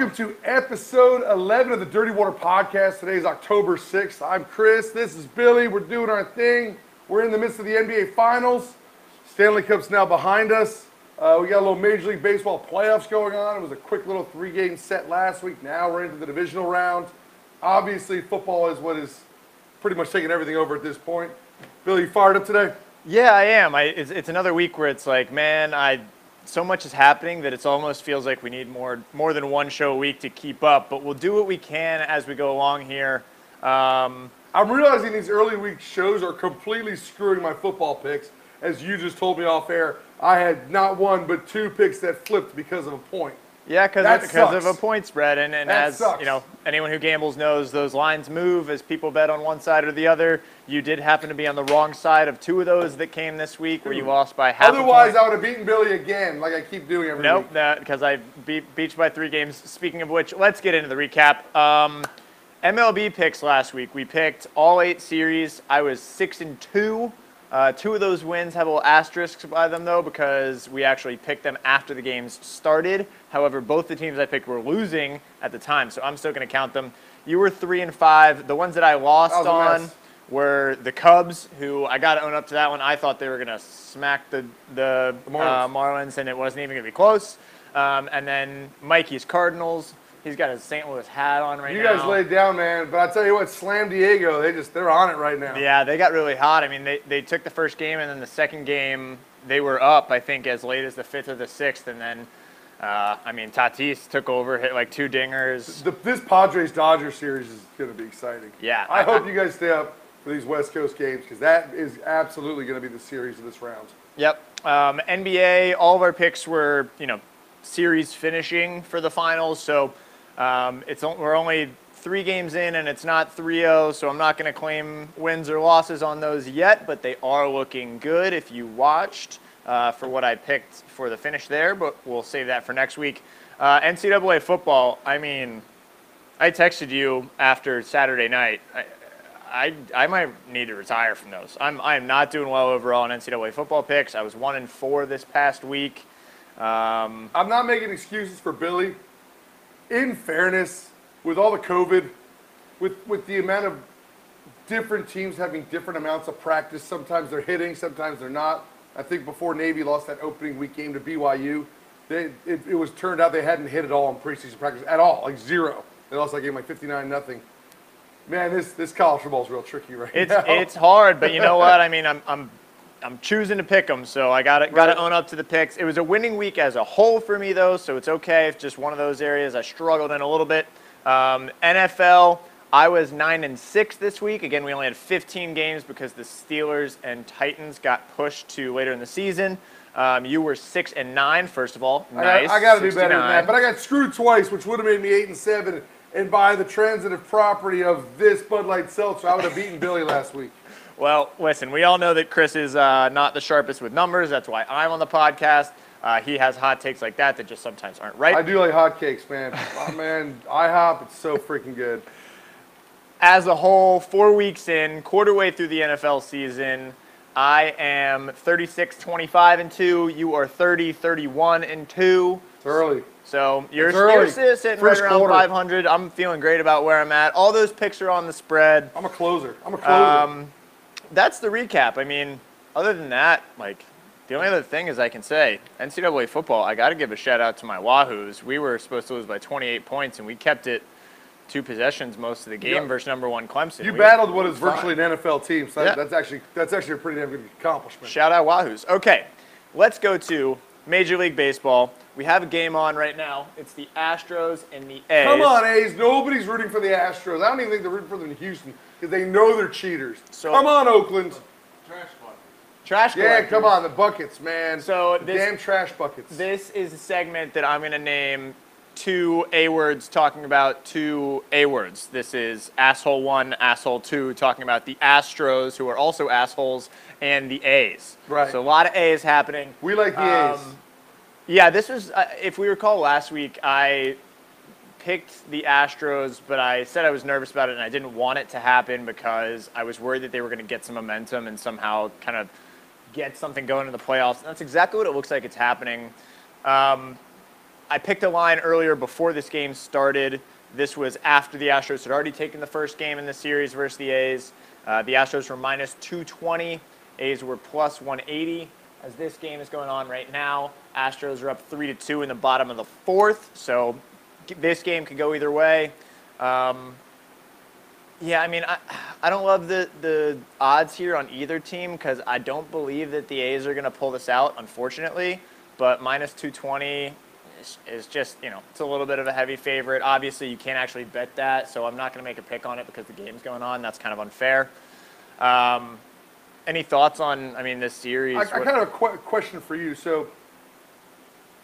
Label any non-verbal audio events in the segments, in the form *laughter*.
Welcome to episode 11 of the Dirty Water Podcast. Today is October 6th. I'm Chris. This is Billy. We're doing our thing. We're in the midst of the NBA Finals. Stanley Cup's now behind us. Uh, we got a little Major League Baseball playoffs going on. It was a quick little three game set last week. Now we're into the divisional round. Obviously, football is what is pretty much taking everything over at this point. Billy, you fired up today? Yeah, I am. I, it's, it's another week where it's like, man, I so much is happening that it almost feels like we need more more than one show a week to keep up. But we'll do what we can as we go along here. Um, I'm realizing these early week shows are completely screwing my football picks. As you just told me off air, I had not one but two picks that flipped because of a point. Yeah, because of a point spread, and, and as sucks. you know, anyone who gambles knows those lines move as people bet on one side or the other. You did happen to be on the wrong side of two of those that came this week, where you lost by half. Otherwise. I would have beaten Billy again, like I keep doing every Nope, week. because I beat beat you by three games. Speaking of which, let's get into the recap. Um, MLB picks last week. We picked all eight series. I was six and two. Uh, two of those wins have a little asterisks by them though, because we actually picked them after the games started. However, both the teams I picked were losing at the time, so I'm still going to count them. You were three and five. The ones that I lost That on mess. were the Cubs, who I got to own up to that one. I thought they were going to smack the the, The Marlins. uh, Marlins, and it wasn't even going to be close. Um, and then Mikey's Cardinals. He's got his St. Louis hat on right You now. You guys laid down, man. But I tell you what, Slam Diego, they just they're on it right now. Yeah, they got really hot. I mean, they, they took the first game, and then the second game, they were up, I think, as late as the fifth or the sixth. And then, uh, I mean, Tatis took over, hit like two dingers. The, this Padres Dodgers series is going to be exciting. Yeah, I, I- hope you guys stay up for these West Coast games because that is absolutely going to be the series of this round. Yep. Um, NBA, all of our picks were, you know, series finishing for the finals. So um, it's we're only three games in, and it's not 3-0. So I'm not going to claim wins or losses on those yet, but they are looking good. If you watched uh, for what I picked for the finish there, but we'll save that for next week. Uh, NCAA football. I mean, I texted you after Saturday night. I, I, I might need to retire from those. I'm I am not doing well overall in NCAA football picks. I was one and four this past week. Um, I'm not making excuses for Billy. In fairness, with all the COVID, with with the amount of different teams having different amounts of practice, sometimes they're hitting, sometimes they're not. I think before Navy lost that opening week game to BYU, they, it, it was turned out they hadn't hit at all in preseason practice at all, like zero. They lost that game like 59 nothing. Man, this this college football is real tricky right it's now. it's hard, but you know what? I mean, I'm I'm I'm choosing to pick them, so I got to got to own up to the picks. It was a winning week as a whole for me though, so it's okay if just one of those areas I struggled in a little bit. Um, NFL, I was nine and six this week. Again, we only had 15 games because the Steelers and Titans got pushed to later in the season. Um, you were six and nine, first of all. I nice. I got to do better than that. But I got screwed twice, which would have made me eight and seven. And by the transitive property of this Bud Light Seltzer, I would have beaten Billy last week. Well, listen, we all know that Chris is uh, not the sharpest with numbers. That's why I'm on the podcast. Uh, he has hot takes like that that just sometimes aren't right. I do like hotcakes, man. *laughs* oh, man, IHOP, it's so freaking good. As a whole, four weeks in, quarter way through the NFL season, I am 36, 25 and two. You are 30, 31 and two. It's early. So you're, you're si- sitting right First around quarter. 500. I'm feeling great about where I'm at. All those picks are on the spread. I'm a closer. I'm a closer. Um, that's the recap. I mean, other than that, like the only other thing is I can say NCAA football. I got to give a shout out to my Wahoos. We were supposed to lose by 28 points, and we kept it two possessions most of the game Yep. versus number one Clemson. you We- battled what is virtually an NFL team, so that, Yeah. that's actually that's actually a pretty damn good accomplishment. Shout out Wahoos. Okay, let's go to Major League Baseball. We have a game on right now. It's the Astros and the A's. Come on, A's. Nobody's rooting for the Astros. I don't even think they're rooting for them in Houston because they know they're cheaters. So- come on, Oakland. Trash buckets. Trash. Yeah, come on, the buckets, man. So The this- damn trash buckets. This is a segment that I'm going to name two A words talking about two A words. This is asshole one, asshole two, talking about the Astros, who are also assholes, and the A's. Right. So a lot of A's happening. we like the A's. Um, Yeah, this was, uh, if we recall last week, I picked the Astros, but I said I was nervous about it and I didn't want it to happen because I was worried that they were going to get some momentum and somehow kind of get something going in the playoffs. And that's exactly what it looks like it's happening. Um, I picked a line earlier before this game started. This was after the Astros had already taken the first game in the series versus the A's. Uh, the Astros were minus 220. A's were plus 180. As this game is going on right now, Astros are up three to two in the bottom of the fourth. So this game could go either way. Um, yeah, I mean, I, I don't love the, the odds here on either team because I don't believe that the A's are going to pull this out, unfortunately. But minus 220 is, is just, you know, it's a little bit of a heavy favorite. Obviously, you can't actually bet that, so I'm not going to make a pick on it because the game's going on. That's kind of unfair. Um, any thoughts on, I mean, this series? I, I kind of have a que- question for you. So,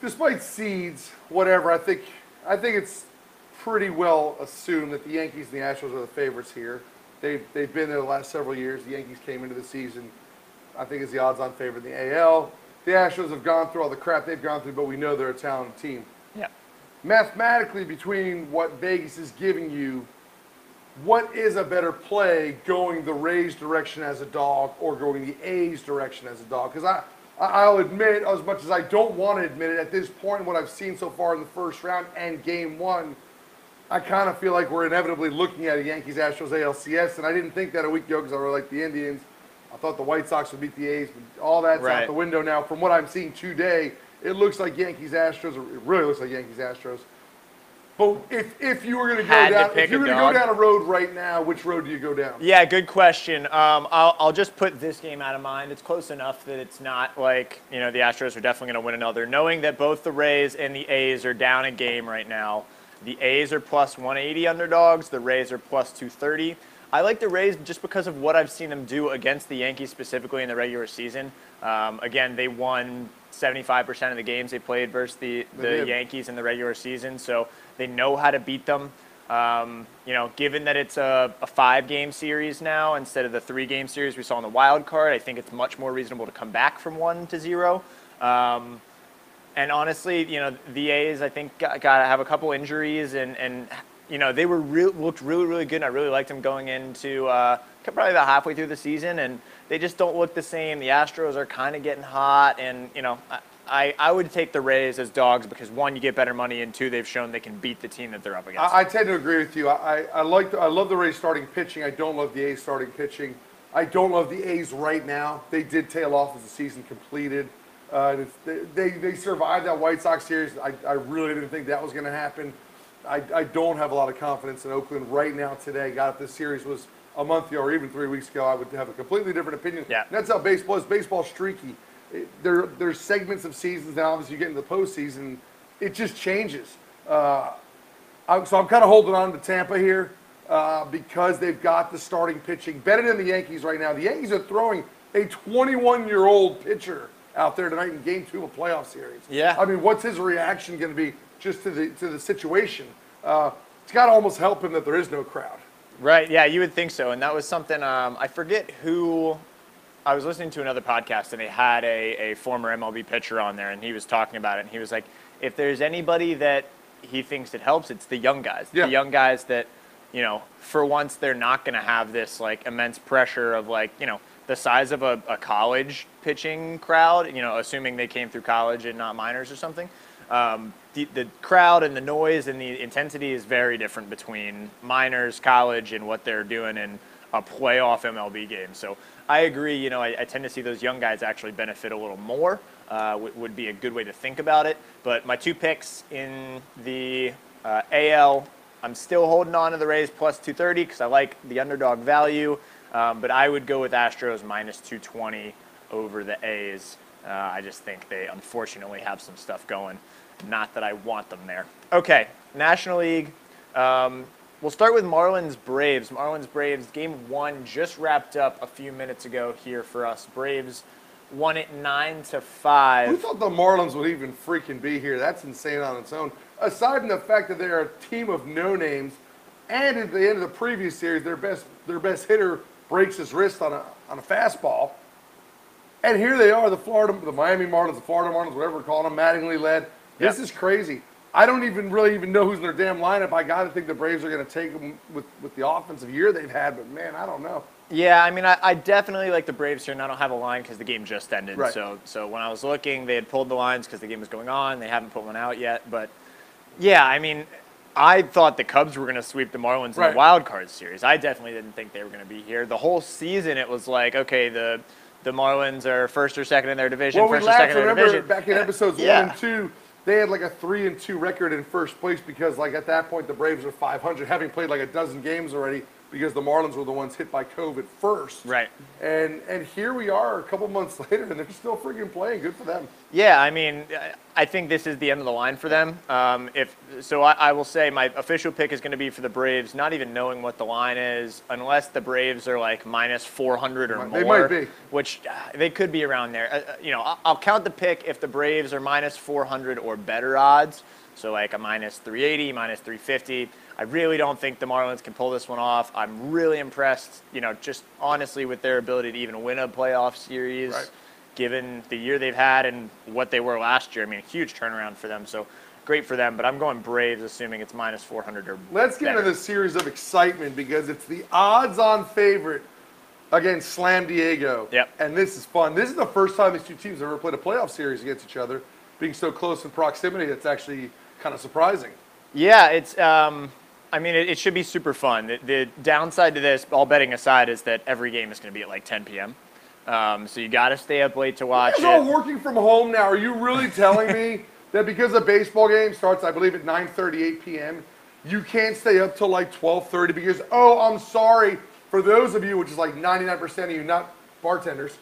despite seeds, whatever, I think I think it's pretty well assumed that the Yankees and the Astros are the favorites here. They've they've been there the last several years. The Yankees came into the season, I think, is the odds-on favorite in the AL. The Astros have gone through all the crap they've gone through, but we know they're a talented team. yeah. Mathematically, between what Vegas is giving you, what is a better play going the Rays direction as a dog or going the A's direction as a dog? Because I- I'll admit, as much as I don't want to admit it, at this point, what I've seen so far in the first round and game one, I kind of feel like we're inevitably looking at a Yankees Astros ALCS, and I didn't think that a week ago because I really like the Indians. I thought the White Sox would beat the A's, but all that's out the window now. From what I'm seeing today, it looks like Yankees Astros. It really looks like Yankees Astros. But if if you were going to go Had to down, pick if you a were going to go dog. down a road right now, which road do you go down? Yeah, good question. Um, I'll, I'll just put this game out of mind. It's close enough that it's not like, you know, the Astros are definitely going to win another. Knowing that both the Rays and the A's are down a game right now, the A's are plus 180 underdogs, the Rays are plus 230. I like the Rays just because of what I've seen them do against the Yankees specifically in the regular season. Um, again, they won 75% of the games they played versus the, They the did. Yankees in the regular season, so they know how to beat them. Um, you know, given that it's a, a five-game series now instead of the three-game series we saw in the wild card, I think it's much more reasonable to come back from one to zero. Um, and honestly, you know, the A's I think got, got to have a couple injuries, and and you know they were looked really really good. And I really liked them going into uh, probably about halfway through the season, and they just don't look the same. The Astros are kind of getting hot, and you know. I, I, I would take the Rays as dogs because one, you get better money, and two, they've shown they can beat the team that they're up against. I, I tend to agree with you. I, I, like the, I love the Rays starting pitching. I don't love the A's starting pitching. I don't love the A's right now. They did tail off as the season completed. Uh, they, they they survived that White Sox series. I, I really didn't think that was going to happen. I, I don't have a lot of confidence in Oakland right now today. God, if this series was a month ago or even three weeks ago, I would have a completely different opinion. Yeah. And that's how baseball is. Baseball's streaky. It, there, there's segments of seasons now. Obviously, you get into the postseason, it just changes. Uh, I'm, so I'm kind of holding on to Tampa here uh, because they've got the starting pitching better than the Yankees right now. The Yankees are throwing a 21 year old pitcher out there tonight in Game Two of a playoff series. Yeah. I mean, what's his reaction going to be just to the to the situation? Uh, it's got to almost help him that there is no crowd. Right. Yeah, you would think so. And that was something um, I forget who. I was listening to another podcast and they had a, a former MLB pitcher on there and he was talking about it and he was like, if there's anybody that he thinks it helps, it's the young guys. Yeah. The young guys that, you know, for once they're not going to have this like immense pressure of like, you know, the size of a, a college pitching crowd, you know, assuming they came through college and not minors or something. Um, the, the crowd and the noise and the intensity is very different between minors, college, and what they're doing in a playoff MLB game. So I agree. You know, I, I tend to see those young guys actually benefit a little more. Uh, would be a good way to think about it. But my two picks in the uh, AL, I'm still holding on to the Rays plus 230 because I like the underdog value. Um, but I would go with Astros minus 220 over the A's. Uh, I just think they unfortunately have some stuff going. Not that I want them there. Okay, National League. Um, we'll start with Marlins Braves. Marlins Braves game one just wrapped up a few minutes ago here for us. Braves won it nine to five. Who thought the Marlins would even freaking be here? That's insane on its own. Aside from the fact that they're a team of no names, and at the end of the previous series, their best their best hitter breaks his wrist on a on a fastball. And here they are, the Florida, the Miami Marlins, the Florida Marlins, whatever we're calling them, Mattingly led. This is crazy. I don't even really even know who's in their damn lineup. I got to think the Braves are going to take them with, with the offensive year they've had, but man, I don't know. Yeah, I mean, I, I definitely like the Braves here, and I don't have a line because the game just ended. Right. So, so when I was looking, they had pulled the lines because the game was going on. They haven't put one out yet, but yeah, I mean, I thought the Cubs were going to sweep the Marlins in the wild card series. I definitely didn't think they were going to be here. The whole season, it was like, okay, the the Marlins are first or second in their division, Well, we first or second in their Remember division. back in episodes Yeah. one and two, they had like a three and two record in first place because, like at that point, the Braves were 500, having played like a dozen games already because the Marlins were the ones hit by COVID first. Right. And and here we are a couple months *laughs* later, and they're still freaking playing. Good for them. Yeah, I mean, I- think this is the end of the line for them. Um, if so, I, I will say my official pick is going to be for the Braves, not even knowing what the line is, unless the Braves are like minus 400 or They more. They might be. Which uh, they could be around there. Uh, uh, you know, I'll, I'll count the pick if the Braves are minus 400 or better odds. So like a minus 380, minus 350. I really don't think the Marlins can pull this one off. I'm really impressed, you know, just honestly with their ability to even win a playoff series Right. given the year they've had and what they were last year. I mean, a huge turnaround for them. So great for them. But I'm going Braves, assuming it's minus 400 or Let's get better. into the series of excitement because it's the odds-on favorite against Slam Diego. Yep. And this is fun. This is the first time these two teams have ever played a playoff series against each other, being so close in proximity. It's actually kind of surprising. Yeah, it's. Um, I mean, it, it should be super fun. The, the downside to this, all betting aside, is that every game is going to be at like 10 p.m. Um, so you got to stay up late to watch all it. working from home now. Are you really telling me *laughs* that because a baseball game starts, I believe, at 9:38 p.m., you can't stay up till like 12:30 because oh, I'm sorry for those of you, which is like 99% of you, not bartenders,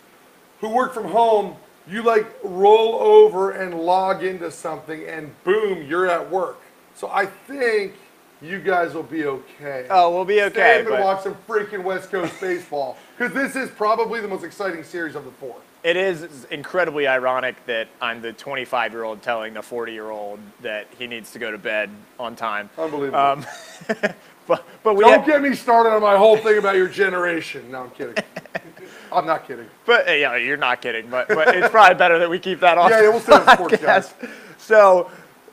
who work from home. You like roll over and log into something, and boom, you're at work. So I think you guys will be okay. Oh, we'll be Stay okay. up and But watch some freaking West Coast baseball because this is probably the most exciting series of the four. it is incredibly ironic that I'm the 25 year old telling the 40 year old that he needs to go to bed on time. Unbelievable. Um, *laughs* but but we Don't get me started on my whole thing about your generation. No, I'm kidding. *laughs* I'm not kidding. But uh, yeah, you're not kidding. But but it's probably better that we keep that off. Yeah, yeah, we'll stay on sports, guys. So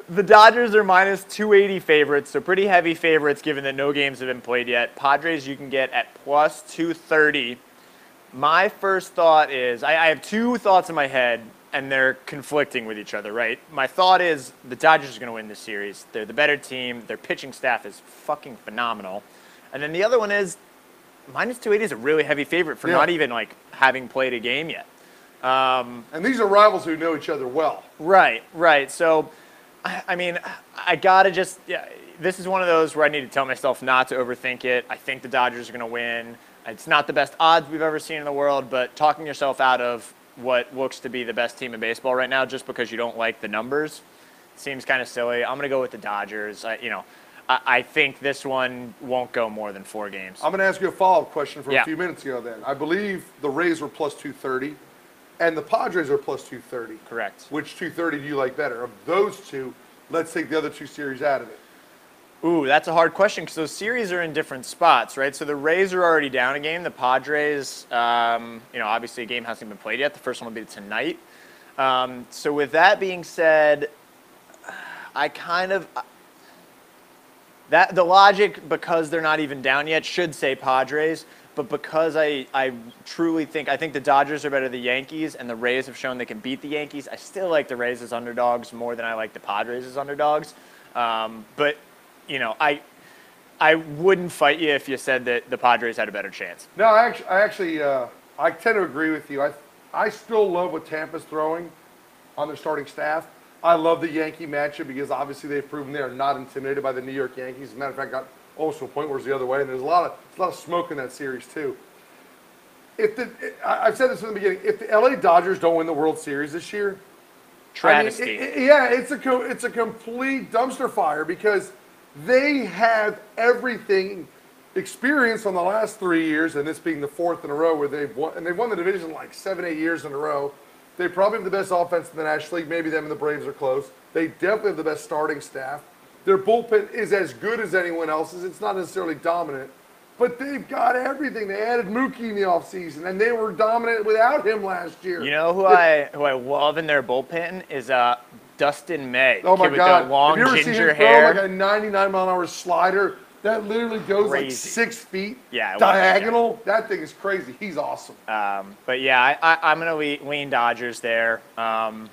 the Dodgers are minus 280 favorites, so pretty heavy favorites given that no games have been played yet. Padres you can get at plus 230. My first thought is I, I have two thoughts in my head, and they're conflicting with each other, right? My thought is the Dodgers are going to win this series. They're the better team. Their pitching staff is fucking phenomenal. And then the other one is minus 280 is a really heavy favorite for Yeah. not even like having played a game yet. Um, and these are rivals who know each other well. Right, right. So, I, I mean, I gotta just. Yeah, this is one of those where I need to tell myself not to overthink it. I think the Dodgers are gonna win. It's not the best odds we've ever seen in the world, but talking yourself out of what looks to be the best team in baseball right now just because you don't like the numbers seems kind of silly. I'm gonna go with the Dodgers. I, you know, I, think this one won't go more than four games. I'm going to ask you a follow-up question from Yeah. a few minutes ago. Then I believe the Rays were plus 230, and the Padres are plus 230. Correct. Which 230 do you like better? Of those two, let's take the other two series out of it. Ooh, that's a hard question because those series are in different spots, right? So the Rays are already down a game. The Padres, um, you know, obviously a game hasn't been played yet. The first one will be tonight. Um, so with that being said, I kind of that the logic because they're not even down yet should say Padres, but because I I truly think I think the Dodgers are better than the Yankees and the Rays have shown they can beat the Yankees. I still like the Rays as underdogs more than I like the Padres as underdogs. Um, but you know, I I wouldn't fight you if you said that the Padres had a better chance. No, I actually, I, actually uh, I tend to agree with you. I, I still love what Tampa's throwing on their starting staff. I love the Yankee matchup because obviously they've proven they are not intimidated by the New York Yankees. As a matter of fact, got almost to a point where it's the other way, and there's a lot of a lot of smoke in that series too. If the I've said this from the beginning, if the LA Dodgers don't win the World Series this year, I mean, it- it- yeah, it's a co- it's a complete dumpster fire because they have everything experienced on the last three years, and this being the fourth in a row where they've won, and they've won the division like seven, eight years in a row. They probably have the best offense in the National League. Maybe them and the Braves are close. They definitely have the best starting staff. Their bullpen is as good as anyone else's. It's not necessarily dominant, but they've got everything. They added Mookie in the offseason, and they were dominant without him last year. You know who I who I love in their bullpen is uh, Dustin May. Oh my God! With the long Have you ever seen ginger him hair. throw like a 99 mile an hour slider that literally goes like six feet Yeah, diagonal. That thing is crazy. He's awesome. Um, but yeah, I, going to lean, lean Dodgers there. Um,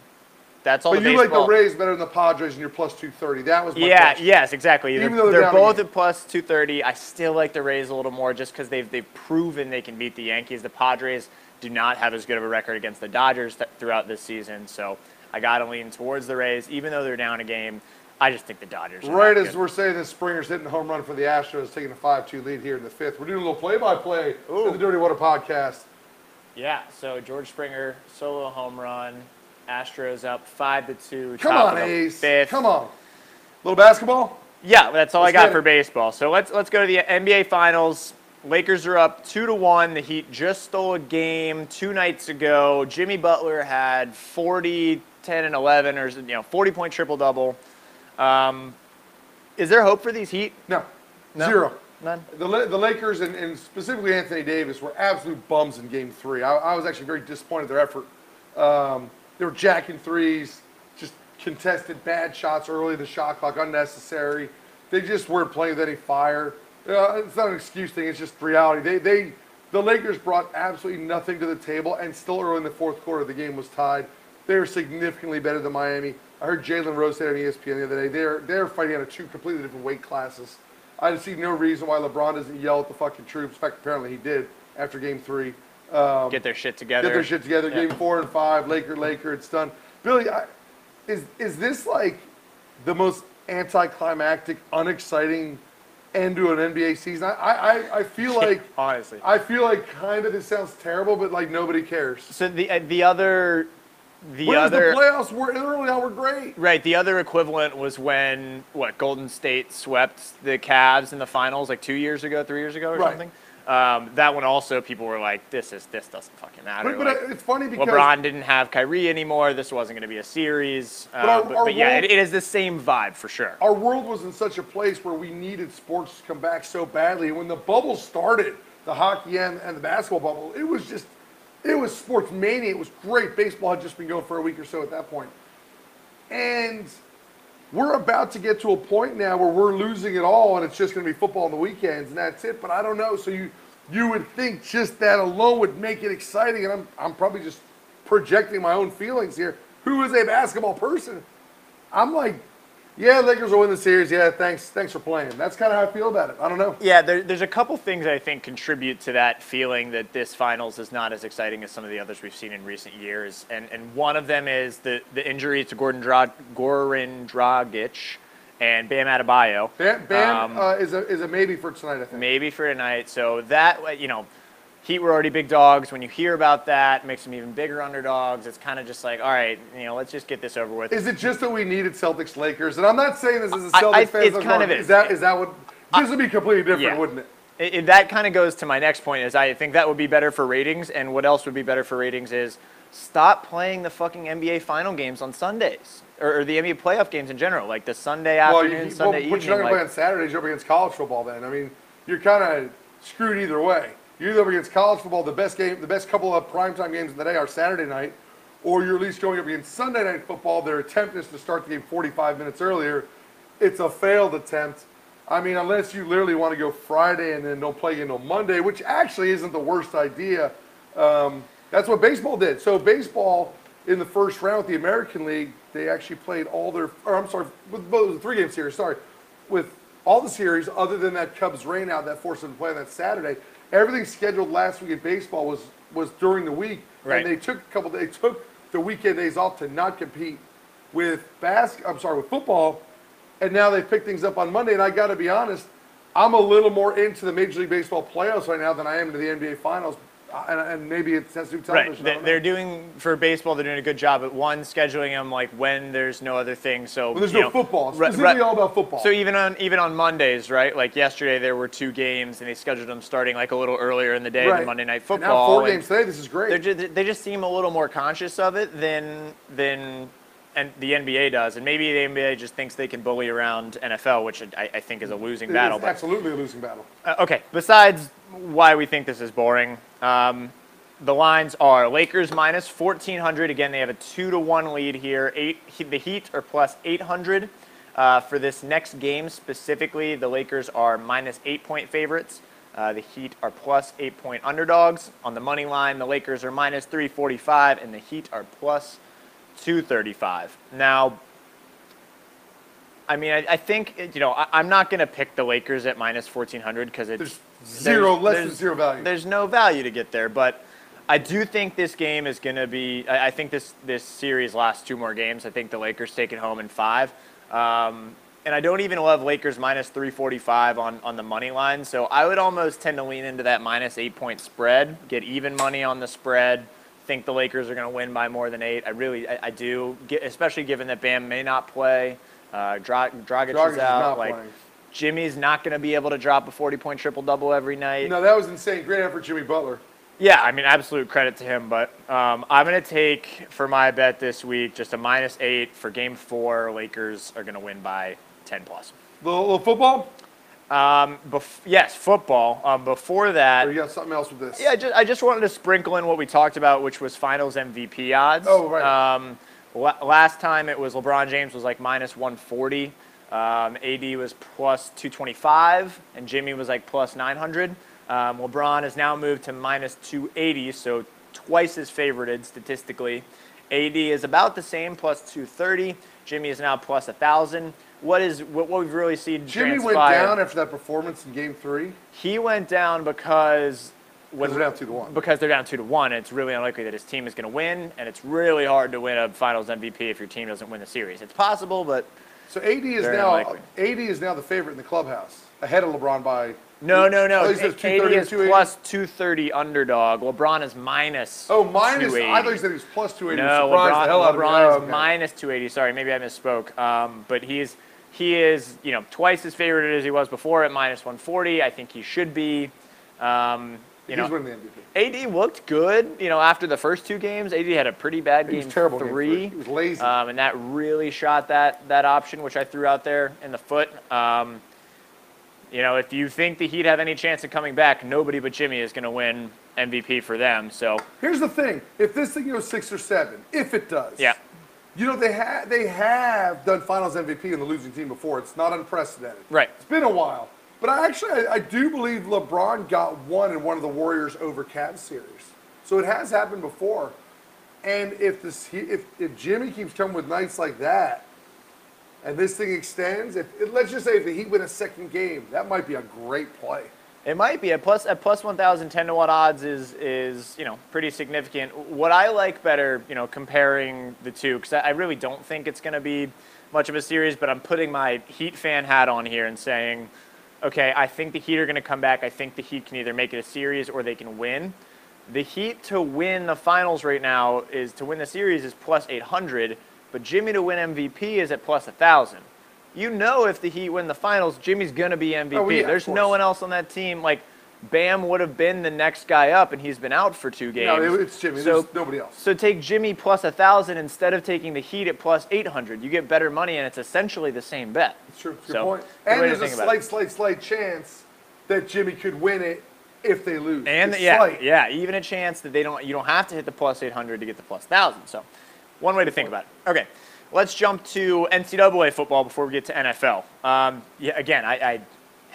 that's all but you like the Rays better than the Padres, and you're plus two thirty. That was my yeah, question. yes, exactly. They're, Even though they're they're both at plus 230. I still like the Rays a little more just because they've, they've proven they can beat the Yankees. The Padres do not have as good of a record against the Dodgers th- throughout this season. So I got to lean towards the Rays, even though they're down a game. I just think the Dodgers. Are Right as good. we're saying this, Springer's hitting a home run for the Astros, taking a 5-2 lead here in the fifth. We're doing a little play-by-play Ooh. of the Dirty Water podcast. Yeah, so George Springer solo home run. Astros up five to two. Come on, A's. Fifth. Come on. A little basketball? Yeah, that's all Let's I got for baseball. So let's let's go to the NBA Finals. Lakers are up two to one. The Heat just stole a game two nights ago. Jimmy Butler had 40, 10, and 11, or you know, 40 point triple double. Um, is there hope for these Heat? No. No? Zero. None. The, the Lakers and, and specifically Anthony Davis were absolute bums in Game Three. I, I was actually very disappointed in their effort. Um, they were jacking threes, just contested bad shots early the shot clock, unnecessary. They just weren't playing with any fire. Uh, it's not an excuse thing; it's just reality. They, they, the Lakers brought absolutely nothing to the table, and still early in the fourth quarter, the game was tied. They were significantly better than Miami. I heard Jalen Rose say on ESPN the other day. They're they're fighting out of two completely different weight classes. I see no reason why LeBron doesn't yell at the fucking troops. In fact, apparently he did after Game Three. Um, Get their shit together. get their shit together. Yeah. Game four and five, Laker, Laker. It's done. Billy, I, is is this like the most anticlimactic, unexciting end to an NBA season? I I, I feel *laughs* like Honestly. I feel like kind of this sounds terrible, but like nobody cares. So the uh, the other the other the playoffs were early on were great. Right. The other equivalent was when what Golden State swept the Cavs in the finals like two years ago, three years ago, or Right. something. Um, that one also, people were like, "This is this doesn't fucking matter." But, but Like, it's funny because LeBron didn't have Kyrie anymore. This wasn't going to be a series. Uh, our- but, our but yeah, world- it, it is the same vibe for sure. our world was in such a place where we needed sports to come back so badly. And when the bubble started, the hockey and, and the basketball bubble, it was just, it was sports mania. It was great. Baseball had just been going for a week or so at that point. And we're about to get to a point now where we're losing it all and it's just going to be football on the weekends and that's it. But I don't know. So you, you would think just that alone would make it exciting. And I'm, I'm probably just projecting my own feelings here. Who is a basketball person? I'm like, yeah, Lakers will win the series. Yeah, thanks, thanks for playing. That's kind of how I feel about it. I don't know. Yeah, there, there's a couple things I think contribute to that feeling that this finals is not as exciting as some of the others we've seen in recent years, and and one of them is the the injury to Gordon Dra- Goran Dragic and Bam Adebayo. Bam, Bam Um, uh, is a is a maybe for tonight. I think. maybe for tonight. So that you know, Heat were already big dogs. When you hear about that, it makes them even bigger underdogs. It's kind of just like, all right, you know, let's just get this over with. Is it just that we needed Celtics Lakers? And I'm not saying this as a Celtics I- fan. it's I'm kind of is is. that is that what? This would be completely different, yeah. wouldn't it? It, it- that kind of goes to my next point. Is I think that would be better for ratings, and what else would be better for ratings is stop playing the fucking NBA final games on Sundays or, or the NBA playoff games in general, like the Sunday Well, afternoon, you, Sunday well, evening. but you're not going to play on Saturdays. You're up against college football. Then I mean, you're kind of screwed either way. You're up against college football. The best game, the best couple of primetime games of the day are Saturday night, or you're at least going up against Sunday night football. Their attempt is to start the game 45 minutes earlier. It's a failed attempt. I mean, unless you literally want to go Friday and then don't play again until Monday, which actually isn't the worst idea. Um, that's what baseball did. So baseball in the first round with the American League, they actually played all their. Or I'm sorry, with both the three game series. Sorry, with all the series other than that Cubs rain out that forced them to play on that Saturday. Everything scheduled last week in baseball was was during the week, Right. and they took a couple. They took the weekend days off to not compete with bas. I'm sorry, with football, and now they picked things up on Monday. And I got to be honest, I'm a little more into the Major League Baseball playoffs right now than I am to the NBA Finals, and, and maybe it's has to do with Right. They, they're doing for baseball. They're doing a good job at one scheduling them like when there's no other thing. So Well, there's you no know, football. right- Specifically right. all about football. So even on even on Mondays, right? Like yesterday, there were two games, and they scheduled them starting like a little earlier in the day right. than Monday Night And Football. now four and games today. This is great. Just, they just seem a little more conscious of it than than and the NBA does, and maybe the NBA just thinks they can bully around NFL, which I, I think is a losing It battle. is But absolutely a losing battle. uh, okay, besides why we think this is boring, um, the lines are Lakers minus 1400. Again, they have a two to one lead here. Eight, the Heat are plus 800. Uh, for this next game specifically, the Lakers are minus eight point favorites. Uh, the Heat are plus eight point underdogs. On the money line, the Lakers are minus 345 and the Heat are plus 235. Now, I mean, I, I think, you know, I, am not going to pick the Lakers at minus 1400 because it's there's zero, there's, less there's, than zero value. There's no value to get there, but I do think this game is going to be. I, I, think this this series lasts two more games. I think the Lakers take it home in five. Um, and I don't even love Lakers minus 345 on, on the money line. So I would almost tend to lean into that minus eight point spread, get even money on the spread. Think the Lakers are going to win by more than eight. I really, I, I do, get, especially given that Bam may not play. Uh, Dra- Dragic, Dragic is out. like playing. Jimmy's not going to be able to drop a 40 point triple double every night. No, that was insane. Great effort, Jimmy Butler. Yeah, I mean, absolute credit to him. But um, I'm going to take for my bet this week just a minus eight for game four. Lakers are going to win by 10 plus. Little, little football? Um, bef- yes, football. Um, before that, Or you got something else with this? yeah, I just, I just wanted to sprinkle in what we talked about, which was Finals MVP odds. Oh, right. Um, last time it was LeBron James was like minus 140. Um, AD was plus 225, and Jimmy was like plus 900. Um, LeBron has now moved to minus 280, so twice as favorited statistically. AD is about the same, plus 230. Jimmy is now plus 1,000. What is what, what we've really seen Jimmy transpire? went down after that performance in game three. He went down because Because they're down two to one. because they're down two to one. And it's really unlikely that his team is going to win, and it's really hard to win a Finals MVP if your team doesn't win the series. It's possible, but So AD is now unlikely. AD is now the favorite in the clubhouse, ahead of LeBron by. no, no, no. Oh, he AD is 280? plus 230 underdog. LeBron is minus. Oh, minus. 280. I thought you said he was plus 280. No, LeBron, the hell out of me. Oh, is okay. minus 280. Sorry, maybe I misspoke. Um, but he's he is you know twice as favored as he was before at minus 140. I think he should be. Um, you He's know, winning the MVP. AD looked good. You know, after the first two games, AD had a pretty bad game terrible. game three. He was lazy. Um, and that really shot that that option, which I threw out there in the foot. Um, you know, if you think the Heat have any chance of coming back, nobody but Jimmy is going to win MVP for them. So Here's the thing: if this thing goes six or seven, if it does, yeah, You know they have they have done Finals MVP in the losing team before. It's not unprecedented. Right. It's been a while, but I actually I, I do believe LeBron got one in one of the Warriors over Cavs series. So it has happened before. And if this if if Jimmy keeps coming with nights like that, and this thing extends, if, let's just say if the Heat win a second game, that might be a great play. It might be at plus at plus 1,000 10 to one odds is is you know pretty significant. What I like better, you know, comparing the two, because I really don't think it's going to be much of a series, but I'm putting my Heat fan hat on here and saying, okay, I think the Heat are going to come back. I think the Heat can either make it a series or they can win. The Heat to win the finals right now is to win the series is plus 800, but Jimmy to win MVP is at plus 1,000. You know, if the Heat win the finals, Jimmy's going to be MVP. Oh, yeah, There's no one else on that team. Like, Bam would have been the next guy up, and he's been out for two games. No, it's Jimmy. So, There's nobody else. so take Jimmy plus 1,000 instead of taking the Heat at plus 800. You get better money, and it's essentially the same bet. It's true. It's a good So, point. And there's a slight, slight, slight chance that Jimmy could win it if they lose. And It's yeah, slight. yeah, even a chance that they don't. You don't have to hit the plus 800 to get the plus 1,000. So, one way to think about it. Okay, let's jump to NCAA football before we get to NFL. Um, yeah, again, I, I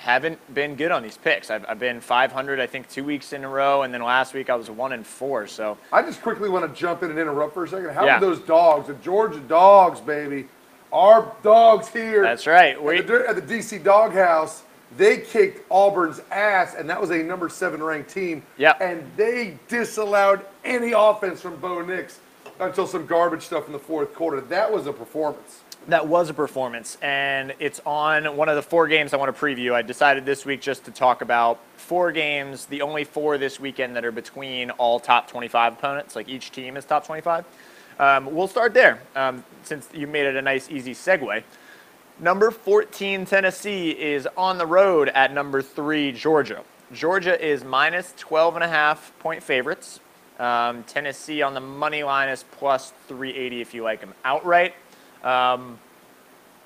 haven't been good on these picks. I've, I've been 500, I think, two weeks in a row, and then last week I was one and four. So, I just quickly want to jump in and interrupt for a second. How Yeah. are those dogs, the Georgia dogs, baby? Our dogs here. that's right. At We, the, at the DC Doghouse, they kicked Auburn's ass, and that was a number seven ranked team. Yep. And they disallowed any offense from Bo Nix until some garbage stuff in the fourth quarter. That was a performance. That was a performance, and it's on one of the four games I want to preview. I decided this week just to talk about four games, the only four this weekend that are between all top 25 opponents. Like each team is top 25. Um, we'll start there, um, since you made it a nice, easy segue. Number 14, Tennessee, is on the road at number three, Georgia. Georgia is minus 12 and a half point favorites. Um, Tennessee on the money line is plus 380 if you like them outright. Um,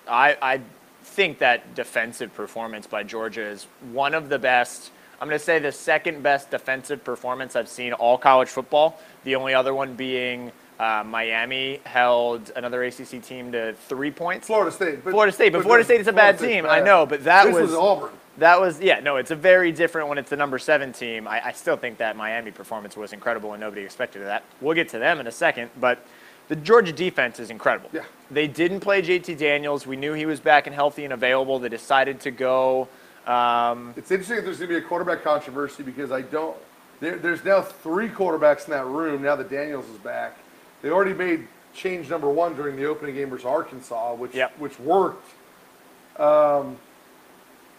I, I think that defensive performance by Georgia is one of the best. I'm going to say the second best defensive performance I've seen all college football. The only other one being Uh, Miami held another ACC team to three points. Florida State. But, Florida State, but Florida State is a Florida bad State's team. bad. I know, but that this was, was Auburn. that was yeah. No, it's a very different when it's the number seven team. I, I still think that Miami performance was incredible, and nobody expected that. We'll get to them in a second, but the Georgia defense is incredible. Yeah. They didn't play JT Daniels. We knew he was back and healthy and available. They decided to go. Um, It's interesting if there's going to be a quarterback controversy because I don't. There, there's now three quarterbacks in that room now that Daniels is back. They already made change number one during the opening game versus Arkansas, which Yep. which worked.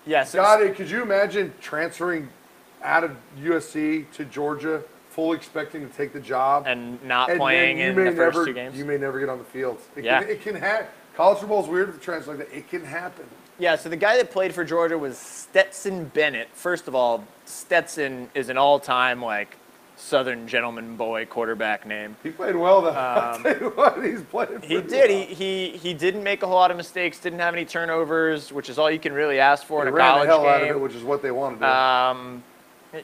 yes. God, could you imagine transferring out of USC to Georgia, fully expecting to take the job, and not and playing then in may the first never, two games. You may never get on the field. It Yeah. can, it can happen. College football is weird with the transfer like that. It can happen. Yeah, so the guy that played for Georgia was Stetson Bennett. First of all, Stetson is an all-time like Southern gentleman boy quarterback name. He played well though. *laughs* I'll tell you what, he's playing. Um, He did. well. He, he he didn't make a whole lot of mistakes. Didn't have any turnovers, which is all you can really ask for They in a ran the college hell out of game. it, which is what they wanted to do. Um,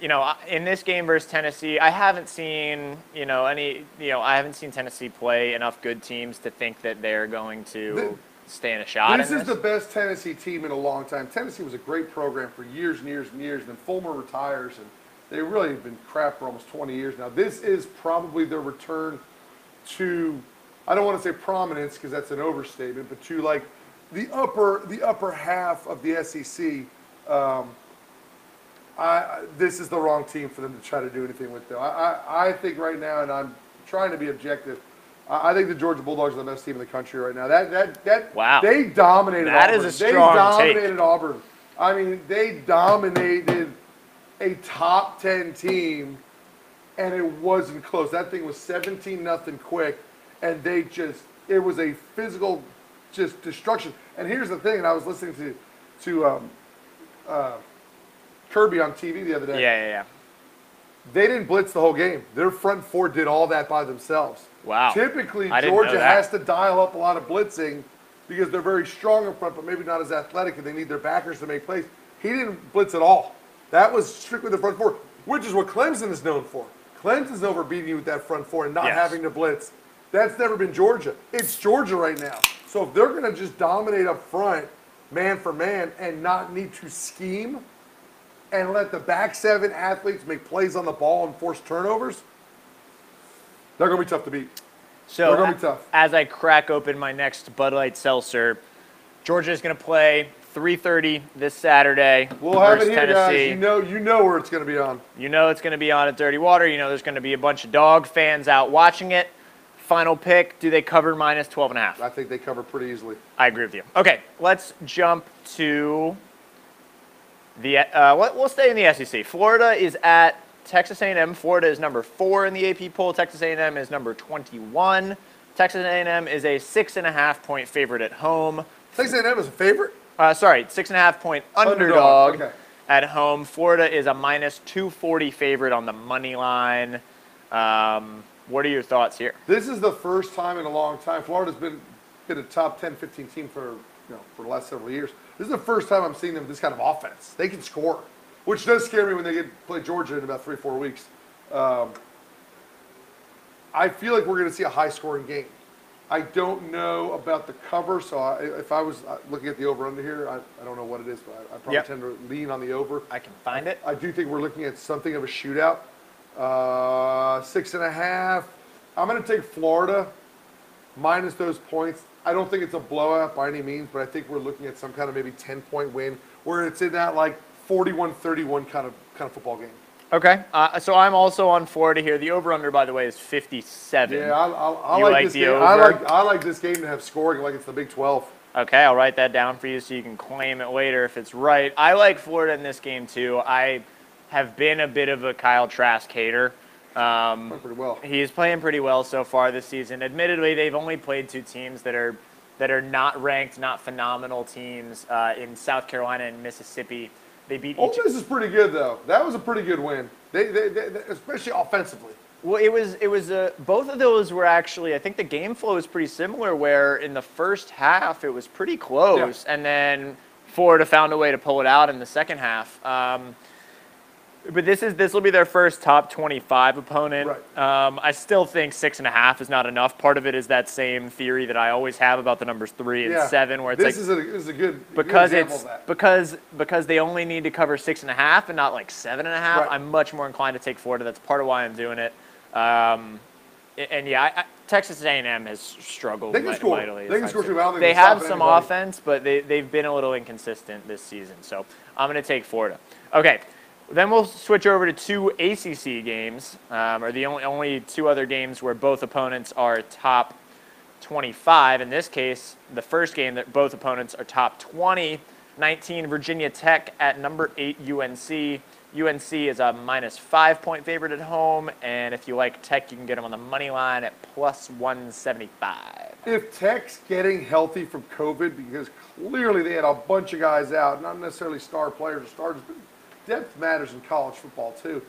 you know, in this game versus Tennessee, I haven't seen, you know, any, you know, I haven't seen Tennessee play enough good teams to think that they're going to Th- stand a shot. This in is the best Tennessee team in a long time. Tennessee was a great program for years and years and years, and then Fulmer retires, and they really have been crap for almost 20 years now. This is probably their return to, I don't want to say prominence because that's an overstatement, but to like the upper the upper half of the SEC. Um, I, this is the wrong team for them to try to do anything with though. I, I, I think right now, and I'm trying to be objective. I, I think the Georgia Bulldogs are the best team in the country right now. That that that Wow. they dominated. That is Auburn. a strong They take. dominated Auburn. I mean, they dominated a top ten team, and it wasn't close. That thing was seventeen nothing quick, and they just it was a physical just destruction. And here's the thing, and I was listening to to um, uh, Kirby on TV the other day. Yeah, yeah, yeah. They didn't blitz the whole game. Their front four did all that by themselves. Wow. Typically, Georgia has to dial up a lot of blitzing because they're very strong in front, but maybe not as athletic, and they need their backers to make plays. He didn't blitz at all. That was strictly the front four, which is what Clemson is known for. Clemson's over beating you with that front four and not Yes. having to blitz. That's never been Georgia. It's Georgia right now. So if they're going to just dominate up front, man for man, and not need to scheme and let the back seven athletes make plays on the ball and force turnovers, they're going to be tough to beat. So They're gonna be tough. as I crack open my next Bud Light Seltzer, Georgia is going to play 3:30 this Saturday We'll have it here, Tennessee. guys. You know, you know where it's going to be on. You know it's going to be on at Dirty Water. You know there's going to be a bunch of dog fans out watching it. Final pick: Do they cover minus 12 and a half? I think they cover pretty easily. I agree with you. Okay, let's jump to the. Uh, we'll stay in the SEC. Florida is at Texas A&M. Florida is number four in the AP poll. Texas A&M is number 21. Texas A&M is a six and a half point favorite at home. Texas A&M is a favorite. Uh, sorry, six and a half point underdog, Underdog, okay. at home. Florida is a minus 240 favorite on the money line. Um, what are your thoughts here? This is the first time in a long time. Florida's been been a top 10, 15 team for you know for the last several years. This is the first time I'm seeing them this kind of offense. They can score, which does scare me when they get play Georgia in about three, four weeks. Um, I feel like we're going to see a high scoring game. I don't know about the cover, so I, if I was uh, looking at the over under here, I, I don't know what it is, but I, I probably Yep. tend to lean on the over. I can find it. I do think we're looking at something of a shootout. Uh, six and a half. I'm going to take Florida minus those points. I don't think it's a blowout by any means, but I think we're looking at some kind of maybe 10 point win where it's in that like 41 31 kind of kind of football game. Okay, uh, so I'm also on Florida here. The over/under, by the way, is 57. Yeah, I, I, I like, like this the game. I over? like I like this game to have scoring like it's the Big 12. Okay, I'll write that down for you so you can claim it later if it's right. I like Florida in this game too. I have been a bit of a Kyle Trask hater. Um, Playing pretty well. he is playing pretty well so far this season. Admittedly, they've only played two teams that are that are not ranked, not phenomenal teams uh, in South Carolina and Mississippi. They beat Ole each. Miss is pretty good though. That was a pretty good win. They, they, they, they- especially offensively. Well, it was it was uh, both of those were actually I think the game flow is pretty similar. Where in the first half it was pretty close, and then Florida found a way to pull it out in the second half. Um, But this is this will be their first top 25 opponent. Right. Um, I still think six and a half is not enough. Part of it is that same theory that I always have about the numbers three and Yeah. seven, where it's this like is a, this is a good good because example it's of that. because because they only need to cover six and a half and not like seven and a half. Right. I'm much more inclined to take Florida. That's part of why I'm doing it. Um, and yeah, I, I, Texas A&M has struggled They can score. mightily. They can score time. too. I don't They they're have some anybody. offense, but they they've been a little inconsistent this season. So I'm going to take Florida. Okay. Then we'll switch over to two ACC games, um, or the only only two other games where both opponents are top 25. In this case, the first game that both opponents are top 20. 19 Virginia Tech at number 8 UNC. UNC is a minus five point favorite at home, and if you like Tech, you can get them on the money line at plus 175. if Tech's getting healthy from COVID, because clearly they had a bunch of guys out, not necessarily star players or stars, but depth matters in college football too.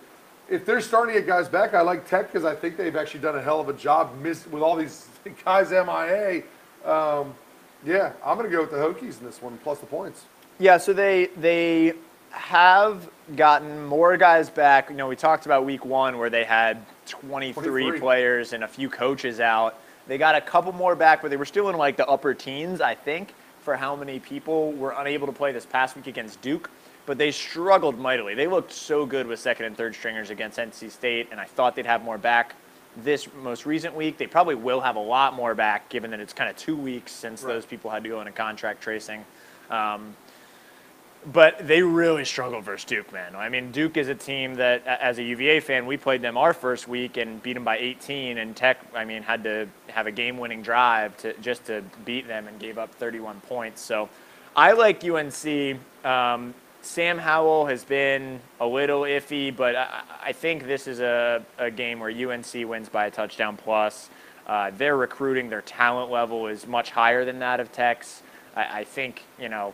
If they're starting to get guys back, I like Tech because I think they've actually done a hell of a job miss, with all these *laughs* guys MIA. Um, yeah, I'm going to go with the Hokies in this one, plus the points. Yeah, so they they have gotten more guys back. You know, we talked about week one where they had 23, 23. players and a few coaches out. They got a couple more back, but they were still in like the upper teens, I think, for how many people were unable to play this past week against Duke. But they struggled mightily. They looked so good with second and third stringers against NC State, and I thought they'd have more back this most recent week. They probably will have a lot more back, given that it's kind of two weeks since Right. those people had to go into contract tracing. Um, but they really struggled versus Duke, man. I mean, Duke is a team that, as a UVA fan, we played them our first week and beat them by 18. And Tech, I mean, had to have a game-winning drive to just to beat them and gave up 31 points. So, I like UNC. Um, Sam Howell has been a little iffy, but I, I think this is a, a game where UNC wins by a touchdown plus. Uh, their recruiting, their talent level is much higher than that of Tech's. I, I think, you know,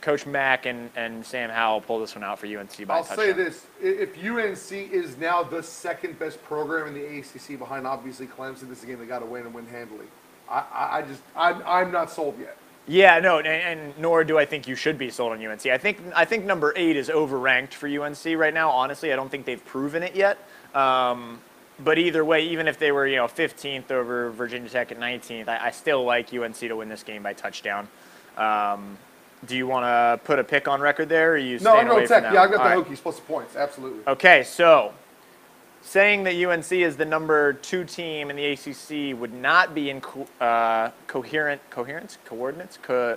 Coach Mack and, and Sam Howell pull this one out for UNC by I'll touchdown. say this: if UNC is now the second best program in the ACC behind obviously Clemson, this is a game they got to win and win handily. I, I, I just I'm, I'm not sold yet. Yeah, no, and, and nor do I think you should be sold on UNC. I think I think number eight is overranked for UNC right now. Honestly, I don't think they've proven it yet. Um, but either way, even if they were you know 15th over Virginia Tech at 19th, I, I still like UNC to win this game by touchdown. Um, do you want to put a pick on record there? Or are you No, I'm going Tech. Yeah, I one? got the All right. Hokies plus the points. Absolutely. Okay, so saying that UNC is the number two team in the ACC would not be in co- uh, coherent, coherence, coordinates, co-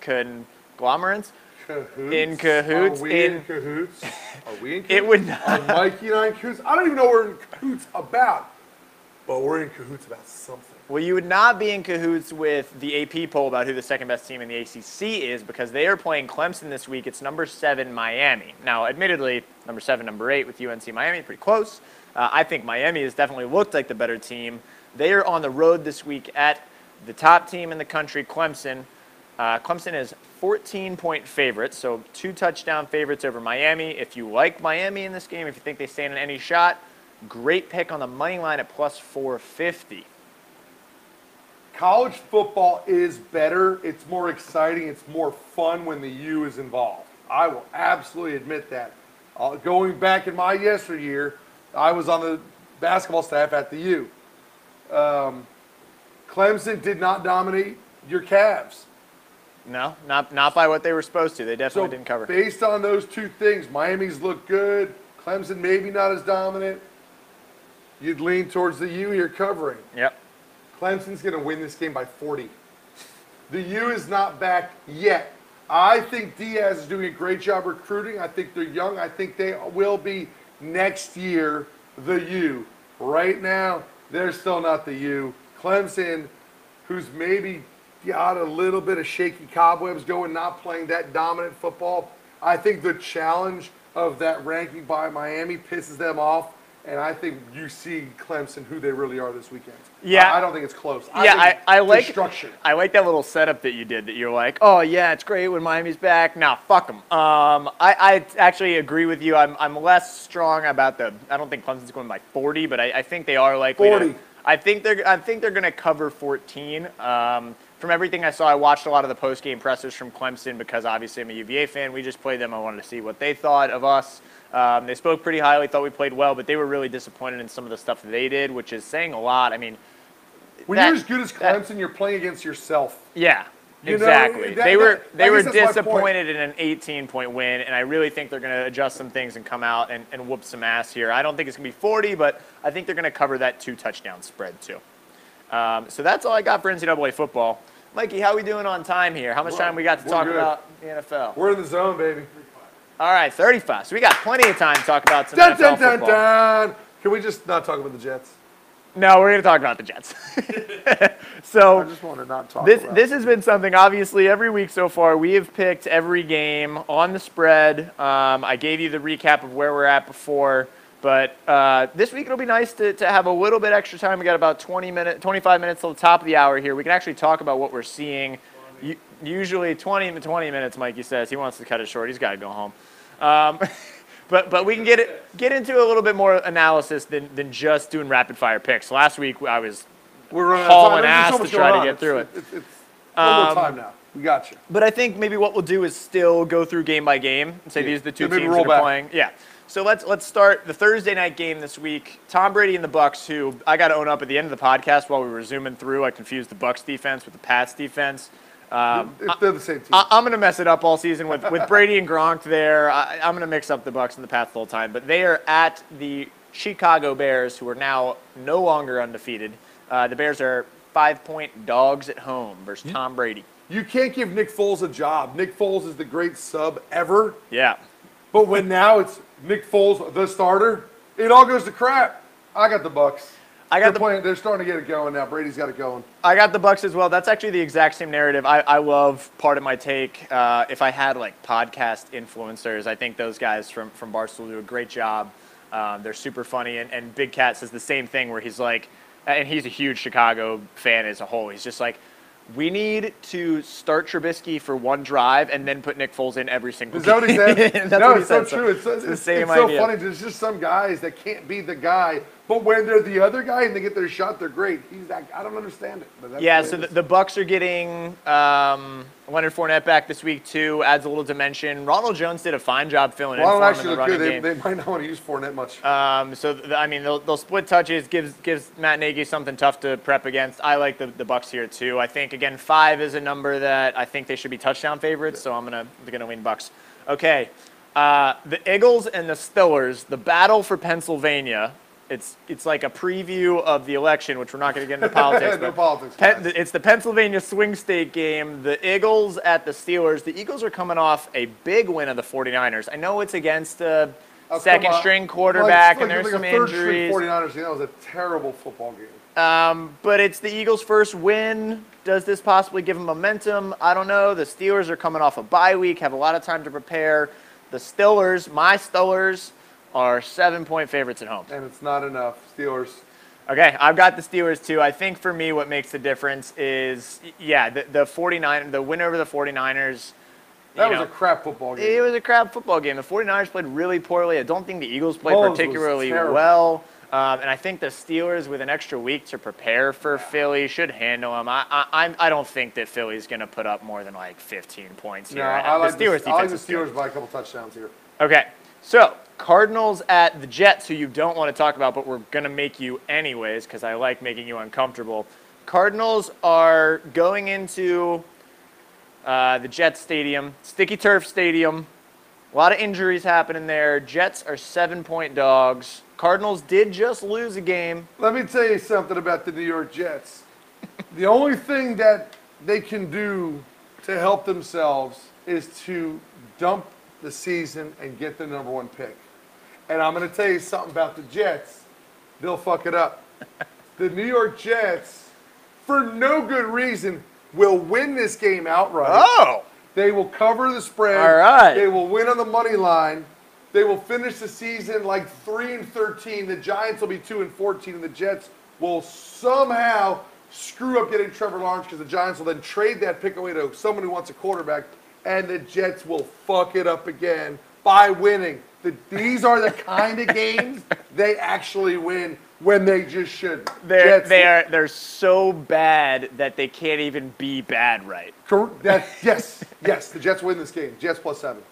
conglomerates. Cahoots? In cahoots, Are we in, in- cahoots? *laughs* Are we in cahoots? It would not. Are Mikey and I in cahoots? I don't even know what we're in cahoots about, but we're in cahoots about something. Well, you would not be in cahoots with the AP poll about who the second best team in the ACC is because they are playing Clemson this week. It's number seven Miami. Now, admittedly, number seven, number eight with UNC Miami, pretty close. Uh, I think Miami has definitely looked like the better team. They are on the road this week at the top team in the country, Clemson. Uh, Clemson is 14 point favorites, so two touchdown favorites over Miami. If you like Miami in this game, if you think they stand in any shot, great pick on the money line at plus 450. College football is better. It's more exciting. It's more fun when the U is involved. I will absolutely admit that. Uh, going back in my yesteryear, I was on the basketball staff at the U. Um, Clemson did not dominate your Cavs. No, not not by what they were supposed to. They So definitely didn't cover. based on those two things, Miami's look good. Clemson maybe not as dominant. You'd lean towards the U here covering. Yep. Clemson's going to win this game by 40. The U is not back yet. I think Diaz is doing a great job recruiting. I think they're young. I think they will be next year the U. Right now, they're still not the U. Clemson, who's maybe got a little bit of shaky cobwebs going, not playing that dominant football. I think the challenge of that ranking by Miami pisses them off. And I think you see Clemson who they really are this weekend. Yeah. I, I don't think it's close. Yeah, I, think I like destruction. I like that little setup that you did. That you're like, oh yeah, it's great when Miami's back. Now fuck them. Um, I, I actually agree with you. I'm I'm less strong about the. I don't think Clemson's going by 40, but I, I think they are likely. to- 40. I think they're I think they're going to cover 14. Um, from everything I saw, I watched a lot of the post game pressers from Clemson because obviously I'm a UVA fan. We just played them. I wanted to see what they thought of us. Um, they spoke pretty highly, thought we played well, but they were really disappointed in some of the stuff that they did, which is saying a lot. I mean, When that- you're as good as that- Clemson, you're playing against yourself. yeah, You know, exactly. that- they were they were guess that's my point. disappointed in an 18 point win, and I really think they're going to adjust some things and come out and, and whoop some ass here. I don't think it's going to be 40, but I think they're going to cover that two touchdown spread too. Um, so that's all I got for NCAA football. Mikey, how are we doing on time here? How much We're- time we got to talk good. about the NFL? We're in the zone, baby. All right, 35. So we got plenty of time to talk about some Dun, NFL dun, dun, football. dun. Can we just not talk about the Jets? No, we're going to talk about the Jets. *laughs* I so just want to not talk this about this has been something obviously every week so far we have picked every game on the spread um, i gave you the recap of where we're at before but uh, this week it'll be nice to, to have a little bit extra time we got about 20 minutes 25 minutes till the top of the hour here we can actually talk about what we're seeing U- usually 20 to 20 minutes mikey says he wants to cut it short he's got to go home um, but but we can get it get into a little bit more analysis than, than just doing rapid fire picks last week i was We're hauling out of time. There's ass much to try to get through it. It's, it's, one Um, more time now. We got you. But I think maybe what we'll do is still go through game by game and say Yeah. these are the two Yeah, teams that are back. playing. Yeah. So let's let's start the Thursday night game this week. Tom Brady and the Bucs, who I got to own up at the end of the podcast while we were zooming through. I confused the Bucs defense with the Pats defense. Um, if they're the same team. I, I'm going to mess it up all season with, with Brady and Gronk there. I, I'm going to mix up the Bucs and the Pats the whole time. But they are at the Chicago Bears, who are now no longer undefeated. Uh, the Bears are five point dogs at home versus Tom Brady. you can't give Nick Foles a job. Nick Foles is the great sub ever. Yeah. But when now it's Nick Foles, the starter, it all goes to crap. I got the Bucs. I got they're the playing, They're starting to get it going now. Brady's got it going. I got the Bucs as well. That's actually the exact same narrative. I, I love part of my take. Uh, if I had like podcast influencers, I think those guys from from Barstool do a great job. Um, they're super funny, and, and Big Cat says the same thing where he's like, and he's a huge Chicago fan as a whole. He's just like, we need to start Trubisky for one drive and then put Nick Foles in every single. Is that what he said? *laughs* That's no, what he it's so true. It's, it's, the it's, same so funny. There's just some guys that can't be the guy, but when they're the other guy and they get their shot, they're great. He's that. I don't understand it. Yeah, so the, the Bucs are getting um, Leonard Fournette back this week too. Adds a little dimension. Ronald Jones did a fine job filling in for him in actually the running good. They, game. they might not want to use Fournette much. Um, so th- I mean, they'll, they'll split touches. gives gives Matt Nagy something tough to prep against. I like the, the Bucs here too. I think again five is a number that I think they should be touchdown favorites. So I'm gonna I'm gonna lean Bucs. Okay, uh, the Eagles and the Steelers. The battle for Pennsylvania. It's it's like a preview of the election, which we're not going to get into *laughs* politics. No but politics, Pen- it's the Pennsylvania swing state game. The Eagles at the Steelers. The Eagles are coming off a big win of the 49ers. I know it's against a Oh, second string quarterback, like, and there's like some a third string injuries. 49ers game. That was a terrible football game. Um, but it's the Eagles' first win. Does this possibly give them momentum? I don't know. The Steelers are coming off a bye week, have a lot of time to prepare. The Steelers, my Steelers, are seven point favorites at home. and it's not enough. Steelers. Okay, I've got the Steelers too. I think for me, what makes the difference is, yeah, the, the 49, the win over the 49ers. That was know, a crap football game. It was a crap football game. The 49ers played really poorly. I don't think the Eagles played particularly well. Um, and I think the Steelers, with an extra week to prepare for Philly, should handle them. I, I, I'm- don't think that Philly's going to put up more than like 15 points here. no, I like the Steelers the, I like the good. Steelers by a couple touchdowns here. Okay, so Cardinals at the Jets, who you don't want to talk about, but we're going to make you anyways because I like making you uncomfortable. Cardinals are going into uh, the Jets Stadium, Sticky Turf Stadium. A lot of injuries happening there. Jets are seven point dogs. Cardinals did just lose a game. Let me tell you something about the New York Jets. the only thing that they can do to help themselves is to dump the season and get the number one pick. And I'm going to tell you something about the Jets. They'll fuck it up. *laughs* the New York Jets, for no good reason, will win this game outright. Oh, They will cover the spread. All right. They will win on the money line. They will finish the season like three and thirteen. The Giants will be two and fourteen, and the Jets will somehow screw up getting Trevor Lawrence because the Giants will then trade that pick away to someone who wants a quarterback, and the Jets will fuck it up again by winning. The, these are the kind of games they actually win when they just should. They're Jets- they are they're so bad that they can't even be bad right. Cor- that, yes, yes. The Jets win this game. Jets plus seven.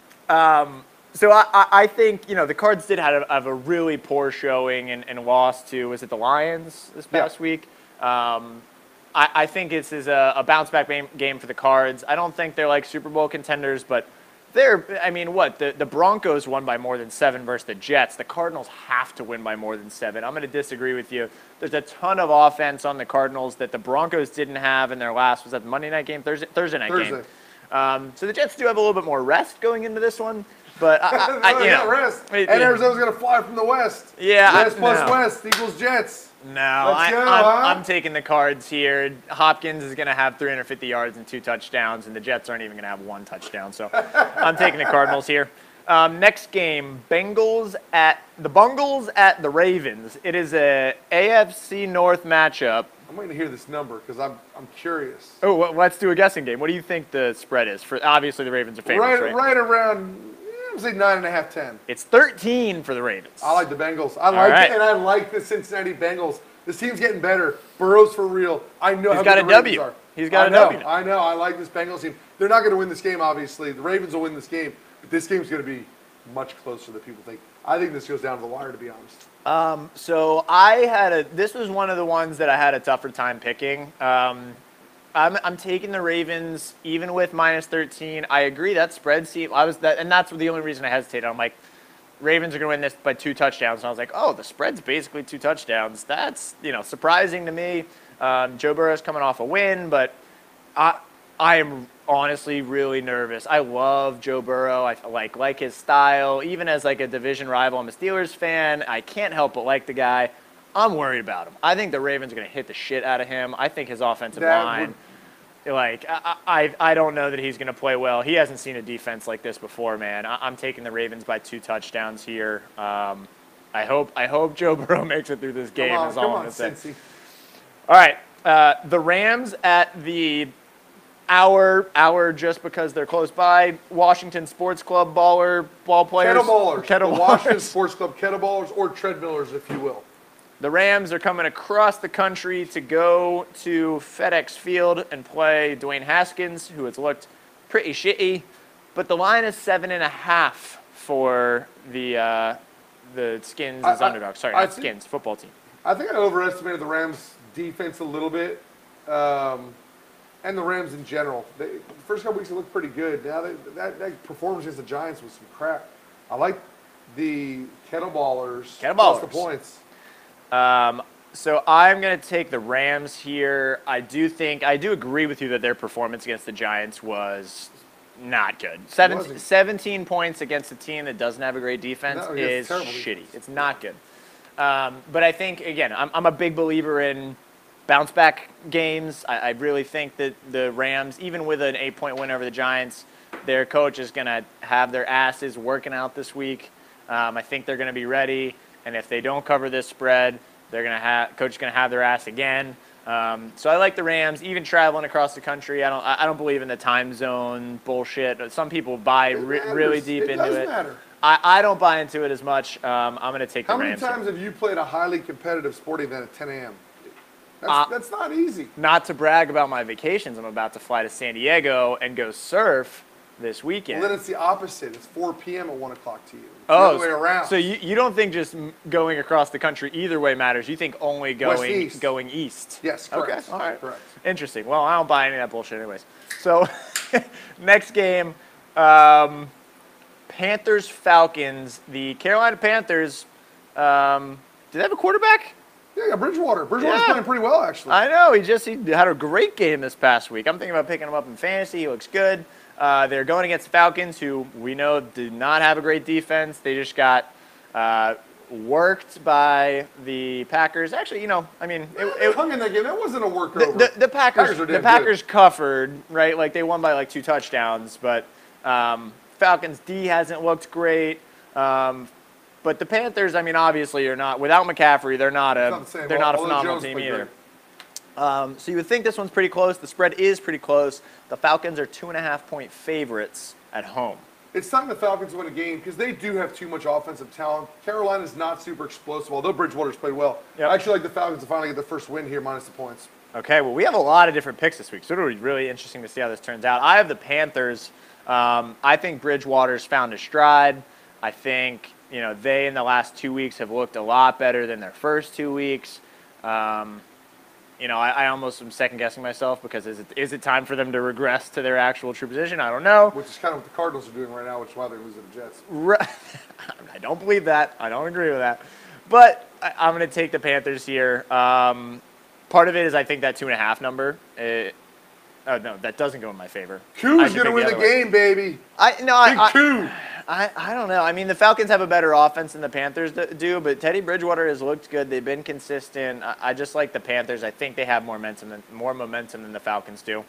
So I, I, think you know the Cards did have a, have a really poor showing and, and lost to was it the Lions this Yeah. past week. Um, I, I think this is a, a bounce back game, game for the Cards. I don't think they're like Super Bowl contenders, but they're I mean what the the Broncos won by more than seven versus the Jets. The Cardinals have to win by more than seven. I'm going to disagree with you. There's a ton of offense on the Cardinals that the Broncos didn't have in their last was that the Monday night game Thursday Thursday night game. Um, so the Jets do have a little bit more rest going into this one, but I, I, *laughs* I, you know, rest. it- and Arizona's gonna fly from the west. Yeah, I- West plus no. west equals Jets. No, I, I'm, huh? I'm taking the Cards here. Hopkins is going to have 350 yards and two touchdowns, and the Jets aren't even going to have one touchdown. So *laughs* I'm taking the Cardinals here. Um, next game, Bengals at the Bungles at the Ravens. It is a AFC North matchup. I'm waiting to hear this number because I'm I'm curious. Oh, well, let's do a guessing game. What do you think the spread is? For obviously the Ravens are favorites, right, right? right around. I'm saying nine and a half, ten. It's 13 for the Ravens. I like the Bengals. I like right. it, and I like the Cincinnati Bengals. This team's getting better. Burrow's for real. I know He's how got good a the Ravens W. are. He's got I a know, W. I know. I like this Bengals team. They're not going to win this game, obviously. The Ravens will win this game, but this game's going to be much closer than people think. I think this goes down to the wire, to be honest. Um, so I had a. This was one of the ones that I had a tougher time picking. Um, I'm, I'm taking the Ravens even with minus 13. I agree that spread. See, I was that, and that's the only reason I hesitated. I'm like, Ravens are going to win this by two touchdowns, and I was like, oh, the spread's basically two touchdowns. That's you know surprising to me. Um, Joe Burrow's coming off a win, but I I am honestly really nervous. I love Joe Burrow. I like like his style. Even as like a division rival, I'm a Steelers fan. I can't help but like the guy. I'm worried about him. I think the Ravens are going to hit the shit out of him. I think his offensive That line. Like I, I, I don't know that he's going to play well. He hasn't seen a defense like this before, man. I, I'm taking the Ravens by two touchdowns here. Um, I hope I hope Joe *laughs* Burrow makes it through this game. come on, is all come I'm on, gonna say. Cincy. All right, uh, the Rams at the hour hour just because they're close by. Washington Sports Club baller ball players. Kettleballers. Kettleballers. The Washington Sports Club kettleballers or treadmillers, if you will. The Rams are coming across the country to go to FedEx Field and play Dwayne Haskins, who has looked pretty shitty. But the line is seven and a half for the uh, the Skins as I- underdogs. Sorry, I not think- Skins, football team. I think I overestimated the Rams' defense a little bit, um, and the Rams in general. They, the first couple weeks they looked pretty good. Now they, that, that performance against the Giants was some crap. I like the kettleballers. Kettleballers. Plus the points. Um, so I'm going to take the Rams here. I do think I do agree with you that their performance against the Giants was not good. Seven, wasn't. 17 points against a team that doesn't have a great defense No, is shitty. It's not good. Um, but I think again, I'm, I'm a big believer in bounce back games. I, I really think that the Rams, even with an eight point win over the Giants, their coach is going to have their asses working out this week. Um, I think they're going to be ready, and if they don't cover this spread, they're to have coach is going to have their ass again. Um, so I like the Rams, even traveling across the country. I don't I don't believe in the time zone bullshit. Some people buy re- really deep It into it. matter. I, I don't buy into it as much. Um, I'm going to take How the many Rams. here. times have you played a highly competitive sporting event at 10 a.m.? That's, Uh, that's not easy. not to brag about my vacations, I'm about to fly to San Diego and go surf this weekend. Well, then it's the opposite. It's 4 p.m. at 1 o'clock to you. Oh, the way around. so you, you don't think just going across the country either way matters? You think only going east. going east? yes, correct. Okay, all right. Correct. Interesting. Well, I don't buy any of that bullshit, anyways. So, *laughs* next game, um, Panthers Falcons. The Carolina Panthers. Um, do they have a quarterback? Yeah, yeah, Bridgewater. Bridgewater's Yeah. playing pretty well, actually. I know. He just he had a great game this past week. I'm thinking about picking him up in fantasy. He looks good. Uh, they're going against the Falcons, who we know did not have a great defense. They just got uh, worked by the Packers. Actually, you know, I mean, it, it, hung in that game. That wasn't a the, workover. the, the Packers, Packers are the Packers covered, right? Like they won by like two touchdowns, but um, Falcons D hasn't looked great. Um, but the Panthers, I mean, obviously are not without McCaffrey. They're not a not the they're not a phenomenal Jones team either. great. Um, so you would think this one's pretty close. The spread is pretty close. The Falcons are two and a half point favorites at home. it's time the Falcons win a game because they do have too much offensive talent. Carolina's not super explosive, although Bridgewater's played well. Yep. I actually like the Falcons to finally get the first win here, minus the points. Okay, well, we have a lot of different picks this week, so it'll be really interesting to see how this turns out. I have the Panthers. Um, I think Bridgewater's found a stride. I think you know they in the last two weeks have looked a lot better than their first two weeks. Um, you know, I, I almost am second guessing myself because is it, is it time for them to regress to their actual true position? I don't know. Which is kind of what the Cardinals are doing right now, which is why they're losing the Jets. Right. *laughs* I don't believe that. I don't agree with that. But I, I'm going to take the Panthers here. Um, part of it is I think that two and a half number. It, oh no, that doesn't go in my favor. I Koo's gonna win the, way. game, baby. I no, Big I, I. I, I don't know. I mean, the Falcons have a better offense than the Panthers do, but Teddy Bridgewater has looked good. They've been consistent. I, I just like the Panthers. I think they have more momentum than more momentum than the Falcons do.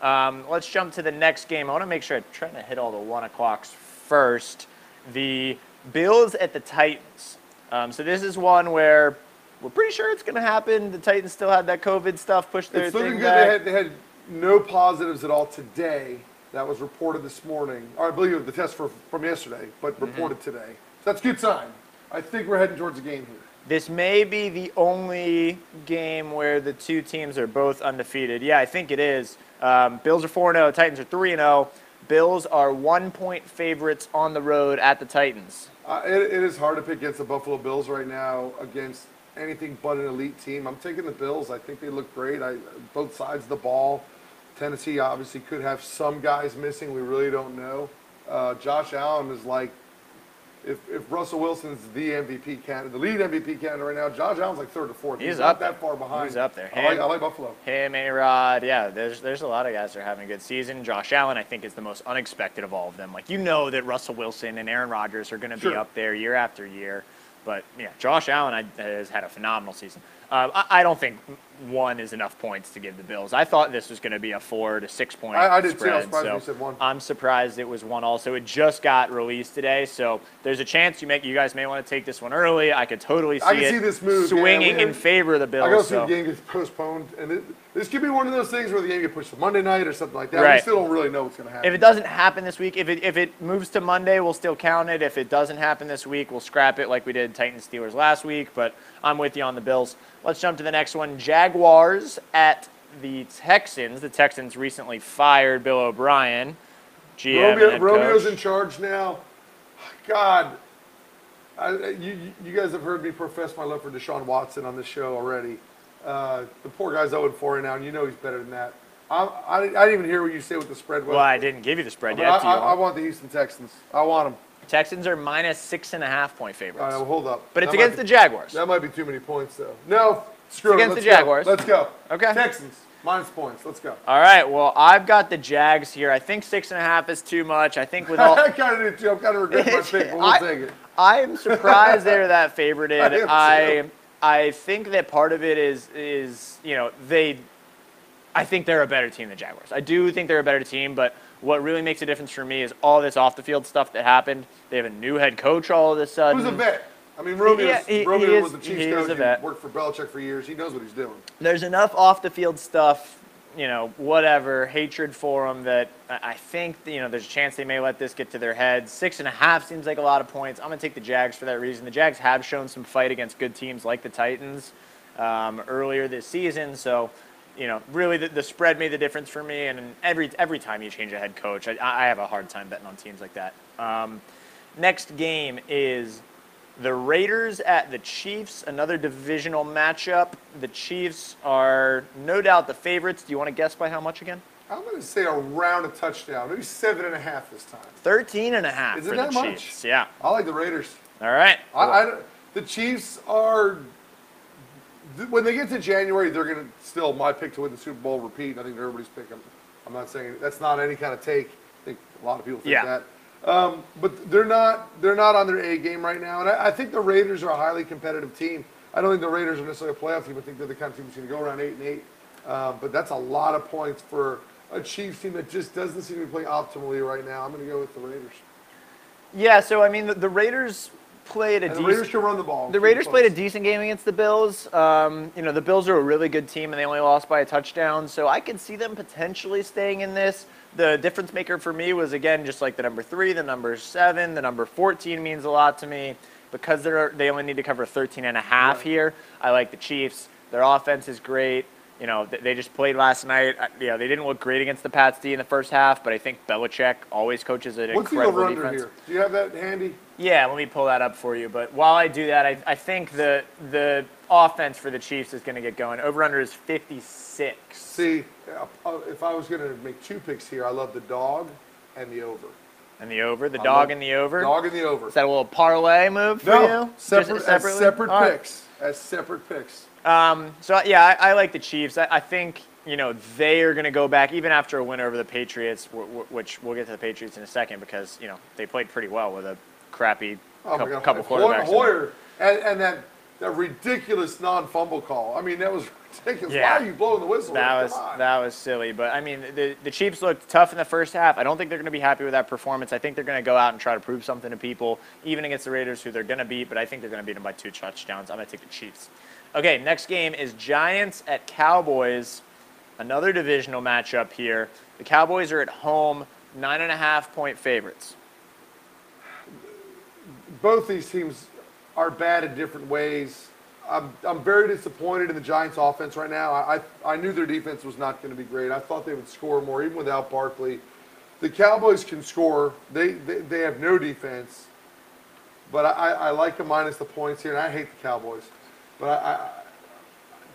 Um, let's jump to the next game. I want to make sure I'm trying to hit all the one o'clocks first. The Bills at the Titans. Um, so this is one where we're pretty sure it's going to happen. The Titans still had that COVID stuff pushed their It's looking thing good. back. They had, they had no positives at all today. That was reported this morning. Or I believe the test for, from yesterday, but Mm-hmm. reported today. So that's a good sign. I think we're heading towards a game here. This may be the only game where the two teams are both undefeated. Yeah, I think it is. Um, Bills are 4 0, Titans are 3 0. Bills are one point favorites on the road at the Titans. Uh, it, it is hard to pick against the Buffalo Bills right now against anything but an elite team. I'm taking the Bills. I think they look great. I, both sides of the ball. Tennessee obviously could have some guys missing. We really don't know. Uh, Josh Allen is like, if, if Russell Wilson's the MVP candidate, the lead MVP candidate right now, Josh Allen's like third or fourth. He's not up that there. far behind. He's up there. I like, I like Buffalo. Him, A Rod, yeah, there's there's a lot of guys that are having a good season. Josh Allen, I think, is the most unexpected of all of them. Like you know that Russell Wilson and Aaron Rodgers are going to be up there year after year, but yeah, Josh Allen I, has had a phenomenal season. Uh, I, I don't think one is enough points to give the Bills. I thought this was going to be a four to six point I- I did too. I was spread. surprised so you said one. I'm surprised it was one. Also, it just got released today, so there's a chance you make you guys may want to take this one early. I could totally see I can it see this move, yeah. swinging We- in favor of the Bills. I gotta see the game gets postponed, and it, this could be one of those things where the game gets pushed to Monday night or something like that. We still don't really know what's going to happen. If it doesn't happen this week, if it if it moves to Monday, we'll still count it. If it doesn't happen this week, we'll scrap it like we did Titans Steelers last week. But I'm with you on the Bills. Let's jump to the next one. Jaguars at the Texans. The Texans recently fired Bill O'Brien, GM Romeo, Romeo's in charge now. God, I, you, you guys have heard me profess my love for Deshaun Watson on this show already. Uh, the poor guy's 0 4 now, and you know he's better than that. I, I, didn't- I didn't even hear what you say with the spread was. Well, I didn't give you the spread yet. I, Do you I, I want? the Houston Texans. I want them. Texans are minus six and a half point All right, favorites, well, hold up. but it's That against be- the Jaguars. That might be too many points, though. No, screw against the go. Jaguars. Let's go. Okay. Texans minus points. Let's go. All right. Well, I've got the Jags here. I think six and a half is too much. I think with *laughs* all I kind of did too. I'm kind of regretting my pick, but we'll *laughs* I- take it. I am surprised they're that favorited. *laughs* I I. I think that part of it is is you know they. I think they're a better team than Jaguars. I do think they're a better team, but what really makes a difference for me is all this off the field stuff that happened. They have a new head coach all of a sudden. Who's a vet? I mean, Romeo, Yeah, he- he Romeo is- was the Chiefs he is coach. a He vet. worked for Belichick for years. He knows what he's doing. There's enough off the field stuff, you know, whatever hatred for him that I I think you know there's a chance they may let this get to their heads. Six and a half seems like a lot of points. I'm gonna take the Jags for that reason. The Jags have shown some fight against good teams like the Titans um, earlier this season, so you know, really the, the spread made the difference for me. And every every time you change a head coach, I, I have a hard time betting on teams like that. Um, next game is the Raiders at the Chiefs, another divisional matchup. The Chiefs are no doubt the favorites. Do you want to guess by how much again? I'm going to say around a touchdown, maybe seven and a half this time. 13 and a half Is it for that the much? Chiefs. Yeah. I like the Raiders. All right. I, I the Chiefs are. When they get to January, they're going to still my pick to win the Super Bowl. Repeat. I think everybody's picking. I'm, I'm not saying that's not any kind of take. I think a lot of people think Yeah. that. Um, but they're not. They're not on their A game right now, and I, I think the Raiders are a highly competitive team. I don't think the Raiders are necessarily a playoff team. I think they're the kind of team that's going to go around eight and eight. Uh, but that's a lot of points for a Chiefs team that just doesn't seem to be playing optimally right now. I'm going to go with the Raiders. yeah, so I mean, the, the Raiders played a And the decent. Raiders can run the ball. The Raiders played a decent game against the Bills. Um, you know, the Bills are a really good team, and they only lost by a touchdown. So I could see them potentially staying in this. The difference maker for me was again just like the number three, the number seven, the number 14 means a lot to me because they're they only need to cover 13 and a half Right. here. I like the Chiefs. Their offense is great. You know, they just played last night. You know, they didn't look great against the Pats D in the first half, but I think Belichick always coaches an What's the incredible over defense. here? Do you have that handy? Yeah, let me pull that up for you. But while I do that, I, I think the the offense for the Chiefs is going to get going. Over under is 56. See, uh, uh, if I was going to make two picks here, I love the dog and the over. And the over, the I dog and the over. Dog and the over. Is that a little parlay move for no, you? Just separate, as separate All right. picks. As separate picks. Um, so yeah, I, I like the Chiefs. I, I think you know they are going to go back even after a win over the Patriots, wh- wh- which we'll get to the Patriots in a second because you know they played pretty well with a crappy Oh cou- my God. couple Hoy- quarterbacks. in there. Hoyer and, and that, that ridiculous non-fumble call. I mean, that was ridiculous. Yeah. Why are you blowing the whistle? That Come was on. that was silly, but I mean the the Chiefs looked tough in the first half. I don't think they're going to be happy with that performance. I think they're going to go out and try to prove something to people, even against the Raiders, who they're going to beat. But I think they're going to beat them by two touchdowns. I'm going to take the Chiefs. Okay, next game is Giants at Cowboys. Another divisional matchup here. The Cowboys are at home, nine and a half point favorites. both these teams are bad in different ways. I'm, I'm very disappointed in the Giants' offense right now. I, I, I knew their defense was not going to be great. I thought they would score more, even without Barkley. The Cowboys can score. They, they, they have no defense. But I, I, like them minus the points here, and I hate the Cowboys. But I, I,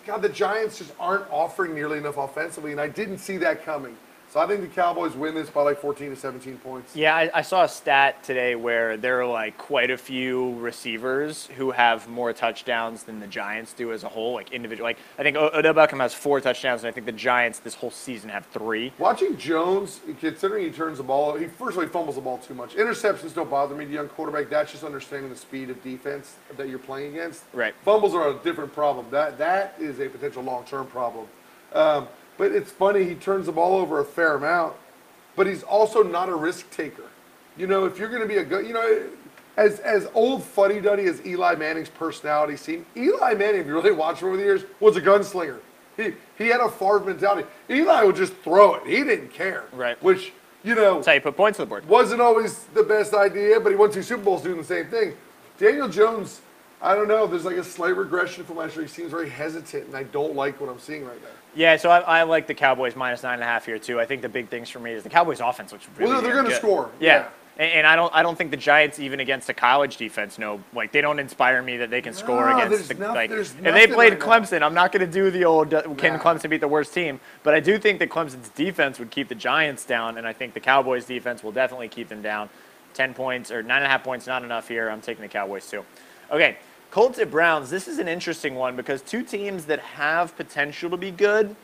God, the Giants just aren't offering nearly enough offensively, and I didn't see that coming. So I think the Cowboys win this by like 14 to 17 points. Yeah, I, I saw a stat today where there are like quite a few receivers who have more touchdowns than the Giants do as a whole, like individual. Like I think Odell Beckham has four touchdowns, and I think the Giants this whole season have three. Watching Jones, considering he turns the ball, he first of all he fumbles the ball too much. Interceptions don't bother me. The young quarterback, that's just understanding the speed of defense that you're playing against. Right. Fumbles are a different problem. That that is a potential long-term problem. Um, but it's funny he turns the ball over a fair amount, but he's also not a risk taker. You know, if you're going to be a good, you know, as as old fuddy duddy as Eli Manning's personality seemed, Eli Manning, if you really watch him over the years, was a gunslinger. He he had a Favre mentality. Eli would just throw it. He didn't care. Right. Which you know That's how you put points on the board. wasn't always the best idea, but he won two Super Bowls doing the same thing. Daniel Jones, I don't know. There's like a slight regression from last year. He seems very hesitant, and I don't like what I'm seeing right now. Yeah, so I, I like the Cowboys minus nine and a half here too. I think the big things for me is the Cowboys' offense which really. Well, they're gonna score, Yeah. yeah. And, and I don't, I don't think the Giants, even against a college defense, know like they don't inspire me that they can score No, against the noth- like. If they played right now. Clemson, I'm not going to do the old uh, can Nah. Clemson beat the worst team, but I do think that Clemson's defense would keep the Giants down, and I think the Cowboys' defense will definitely keep them down. Ten points or nine and a half points, not enough here. I'm taking the Cowboys too. Okay, Colts at Browns. This is an interesting one because two teams that have potential to be good.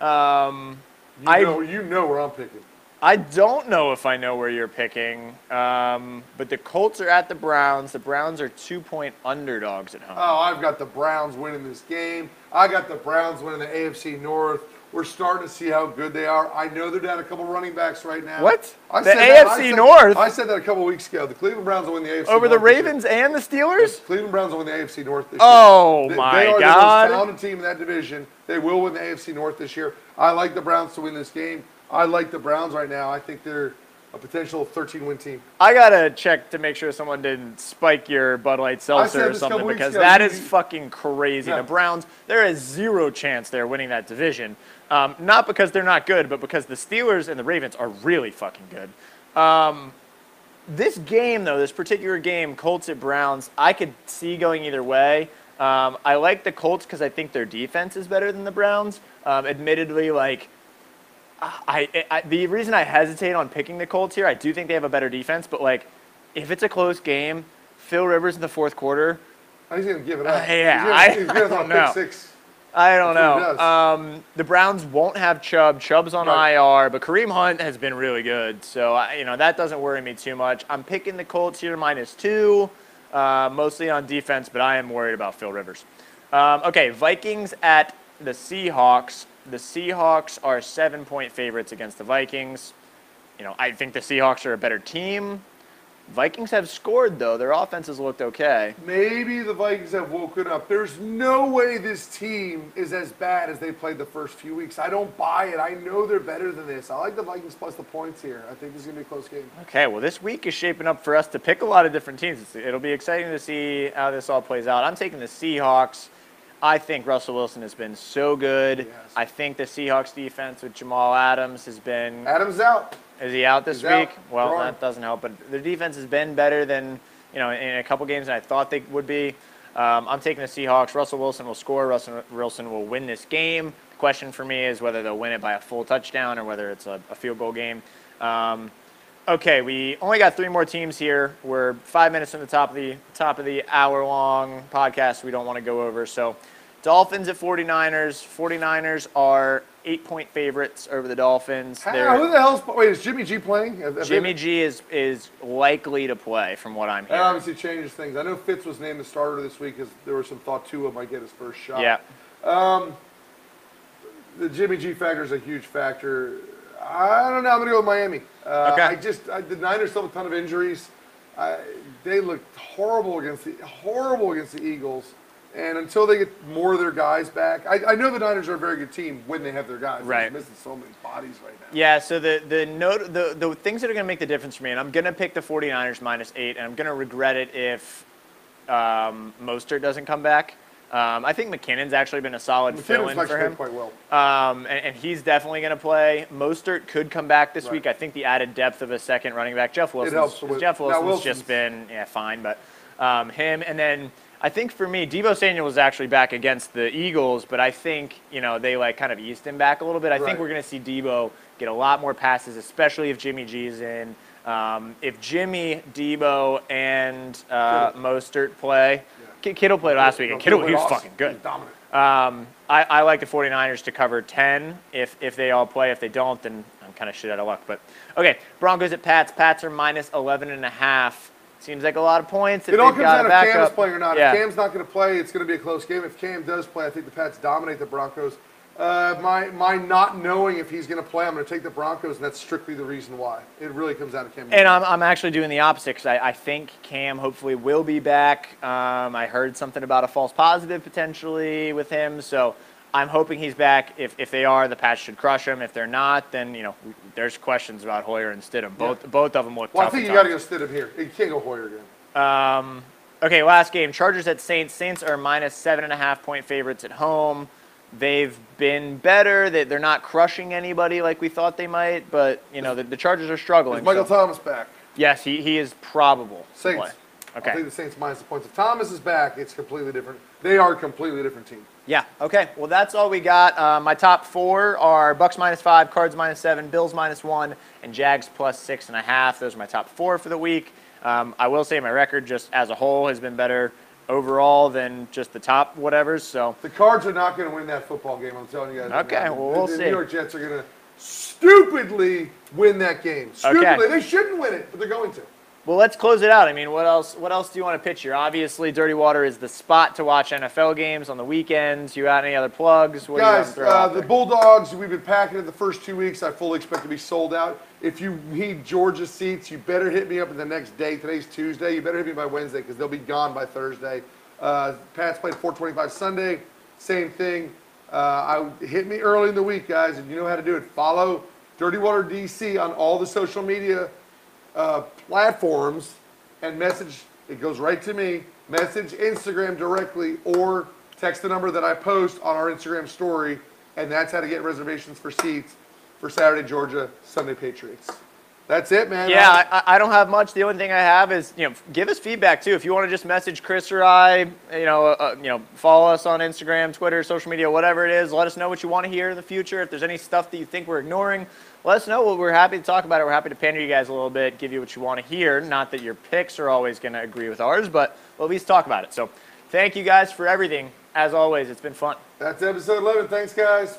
Um, You I- know, you know where I'm picking. I don't know if I know where you're picking, um, but the Colts are at the Browns. The Browns are two point underdogs at home. Oh, I've got the Browns winning this game. I got the Browns winning the AFC North. We're starting to see how good they are. I know they're down a couple running backs right now. What? I The said that- I AFC said- North? I said that a couple weeks ago. The Cleveland Browns will win the AFC North. Over the North year. Ravens and the Steelers? Cleveland Browns will win the AFC North this Oh, year. They- my God. they are God. the most talented team in that division. They will win the AFC North this year. I like the Browns to win this game. I like the Browns right now. I think they're a potential 13 win team. I gotta check to make sure someone didn't spike your Bud Light seltzer or this a couple something because ago. that fucking crazy. Yeah. The Browns, there is zero chance they're winning that division. Um, not because they're not good, but because the Steelers and the Ravens are really fucking good. Um, this game, though, this particular game, Colts at Browns, I could see going either way. Um, I like the Colts because I think their defense is better than the Browns. Um, admittedly, like I, I, the reason I hesitate on picking the Colts here, I do think they have a better defense, but like, if it's a close game, Phil Rivers in the fourth quarter, He's going to give it up. Uh, yeah, he's gonna, I- he's gonna *laughs* I don't know. six. I don't That's what he know. Um, the Browns won't have Chubb. Chubb's on Right. IR, but Kareem Hunt has been really good, so I, you know that doesn't worry me too much. I'm picking the Colts here minus two, uh, mostly on defense, but I am worried about Phil Rivers. Um, okay, Vikings at the Seahawks. The Seahawks are seven-point favorites against the Vikings. You know, I think the Seahawks are a better team. Vikings have scored though. Their offenses looked okay. Maybe the Vikings have woken up. There's no way this team is as bad as they played the first few weeks. I don't buy it. I know they're better than this. I like the Vikings plus the points here. I think this is going to be a close game. Okay, well, this week is shaping up for us to pick a lot of different teams. It'll be exciting to see how this all plays out. I'm taking the Seahawks. I think Russell Wilson has been so good. Yes. I think the Seahawks defense with Jamal Adams has been. Adams out. Is he out this He's out. week? Well, They're that doesn't help. But their defense has been better than you know in a couple games than I thought they would be. Um, I'm taking the Seahawks. Russell Wilson will score. Russell Wilson will win this game. The question for me is whether they'll win it by a full touchdown or whether it's a, a field goal game. Um, okay, we only got three more teams here. We're five minutes from the top of the top of the hour long podcast. We don't want to go over. So, Dolphins at 49ers. 49ers are eight point favorites over the Dolphins. They're- who the hell's wait? Is Jimmy G playing? Have- have Jimmy G is is likely to play, from what I'm hearing. That obviously changes things. I know Fitz was named the starter this week because there was some thought Tua might get his first shot. Yeah, Um, the Jimmy G factor is a huge factor. I don't know. I'm going to go with Miami. Uh, Okay. I just I, the Niners still have a ton of injuries. I, they looked horrible against the horrible against the Eagles. And until they get more of their guys back, I, I know the Niners are a very good team when they have their guys. They're Right. missing so many bodies right now. yeah. So the the note the the things that are going to make the difference for me, and I'm going to pick the 49ers minus eight, and I'm going to regret it if um, Mostert doesn't come back. Um, I think McKinnon's actually been a solid McKinnon's fill-in for him. quite well. Um, and, and he's definitely going to play. Mostert could come back this Right. week. I think the added depth of a second running back, Jeff Wilson. Jeff Wilson's Wilson's- just been yeah fine, but um, him and then I think for me, Deebo Samuel was actually back against the Eagles, but I think you know they like kind of eased him back a little bit. I Right. think we're going to see Deebo get a lot more passes, especially if Jimmy G's in. Um, if Jimmy, Deebo, and uh, Kittle. Mostert play, Ki- Kittle played last week, and Kittle he was fucking good. Dominant. Um, I, I like the 49ers to cover 10 if, if they all play. If they don't, then I'm kind of shit out of luck. But okay, Broncos at Pats. Pats are minus 11 and a half. Seems like a lot of points. If It all comes got down a if Cam is backup. playing or not. Yeah. If Cam's not going to play, it's going to be a close game. If Cam does play, I think the Pats dominate the Broncos. Uh, my my not knowing if he's going to play, I'm going to take the Broncos, and that's strictly the reason why. It really comes down to Cam. And I'm, I'm actually doing the opposite because I, I think Cam hopefully will be back. Um, I heard something about a false positive potentially with him. So I'm hoping he's back. If, if they are, the Pats should crush him. If they're not, then, you know, there's questions about Hoyer and Stidham. Both, both of them look well, I think you got to go Stidham here. You can't go Hoyer again. Um, okay, last game. Chargers at Saints. Saints are minus seven and a half point favorites at home. They've been better. They, they're not crushing anybody like we thought they might, but you know the, the Chargers are struggling. Is Michael so- Thomas back? yes, he, he is probable. Saints. play. I Okay. think the Saints minus the points. If Thomas is back, it's completely different. They are a completely different team. Yeah. Okay. Well, that's all we got. Uh, my top four are Bucs minus five, Cards minus seven, Bills minus one, and Jags plus six and a half. Those are my top four for the week. Um, I will say my record just as a whole has been better overall than just the top whatevers. So The Cards are not going to win that football game. I'm telling you guys. Okay, well, the, we'll the see. New York Jets are going to stupidly win that game. Stupidly. They shouldn't win it, but they're going to. Well, let's close it out. I mean, what else? What else do you want to pitch here? Obviously, Dirty Water is the spot to watch NFL games on the weekends. You got any other plugs? What do you Guys, uh, the? Bulldogs, we've been packing it the first two weeks. I fully expect to be sold out. If you need Georgia seats, you better hit me up in the next day. Today's Tuesday. You better hit me by Wednesday because they'll be gone by Thursday. Uh, Pats played 425 Sunday. Same thing. Uh, I hit me early in the week, guys, and you know how to do it. Follow Dirty Water DC on all the social media uh, platforms and message. It goes right to me. Message Instagram directly or text the number that I post on our Instagram story, and that's how to get reservations for seats for Saturday Georgia, Sunday Patriots. That's it, man. Yeah, I, I- don't have much. The only thing I have is you know give us feedback too. If you want to just message Chris or I, you know, uh, you know, follow us on Instagram, Twitter, social media, whatever it is. Let us know what you want to hear in the future. If there's any stuff that you think we're ignoring, let us know. We're happy to talk about it. We're happy to pander you guys a little bit, give you what you want to hear. Not that your picks are always going to agree with ours, but we'll at least talk about it. So, thank you guys for everything. As always, it's been fun. That's episode 11. Thanks, guys.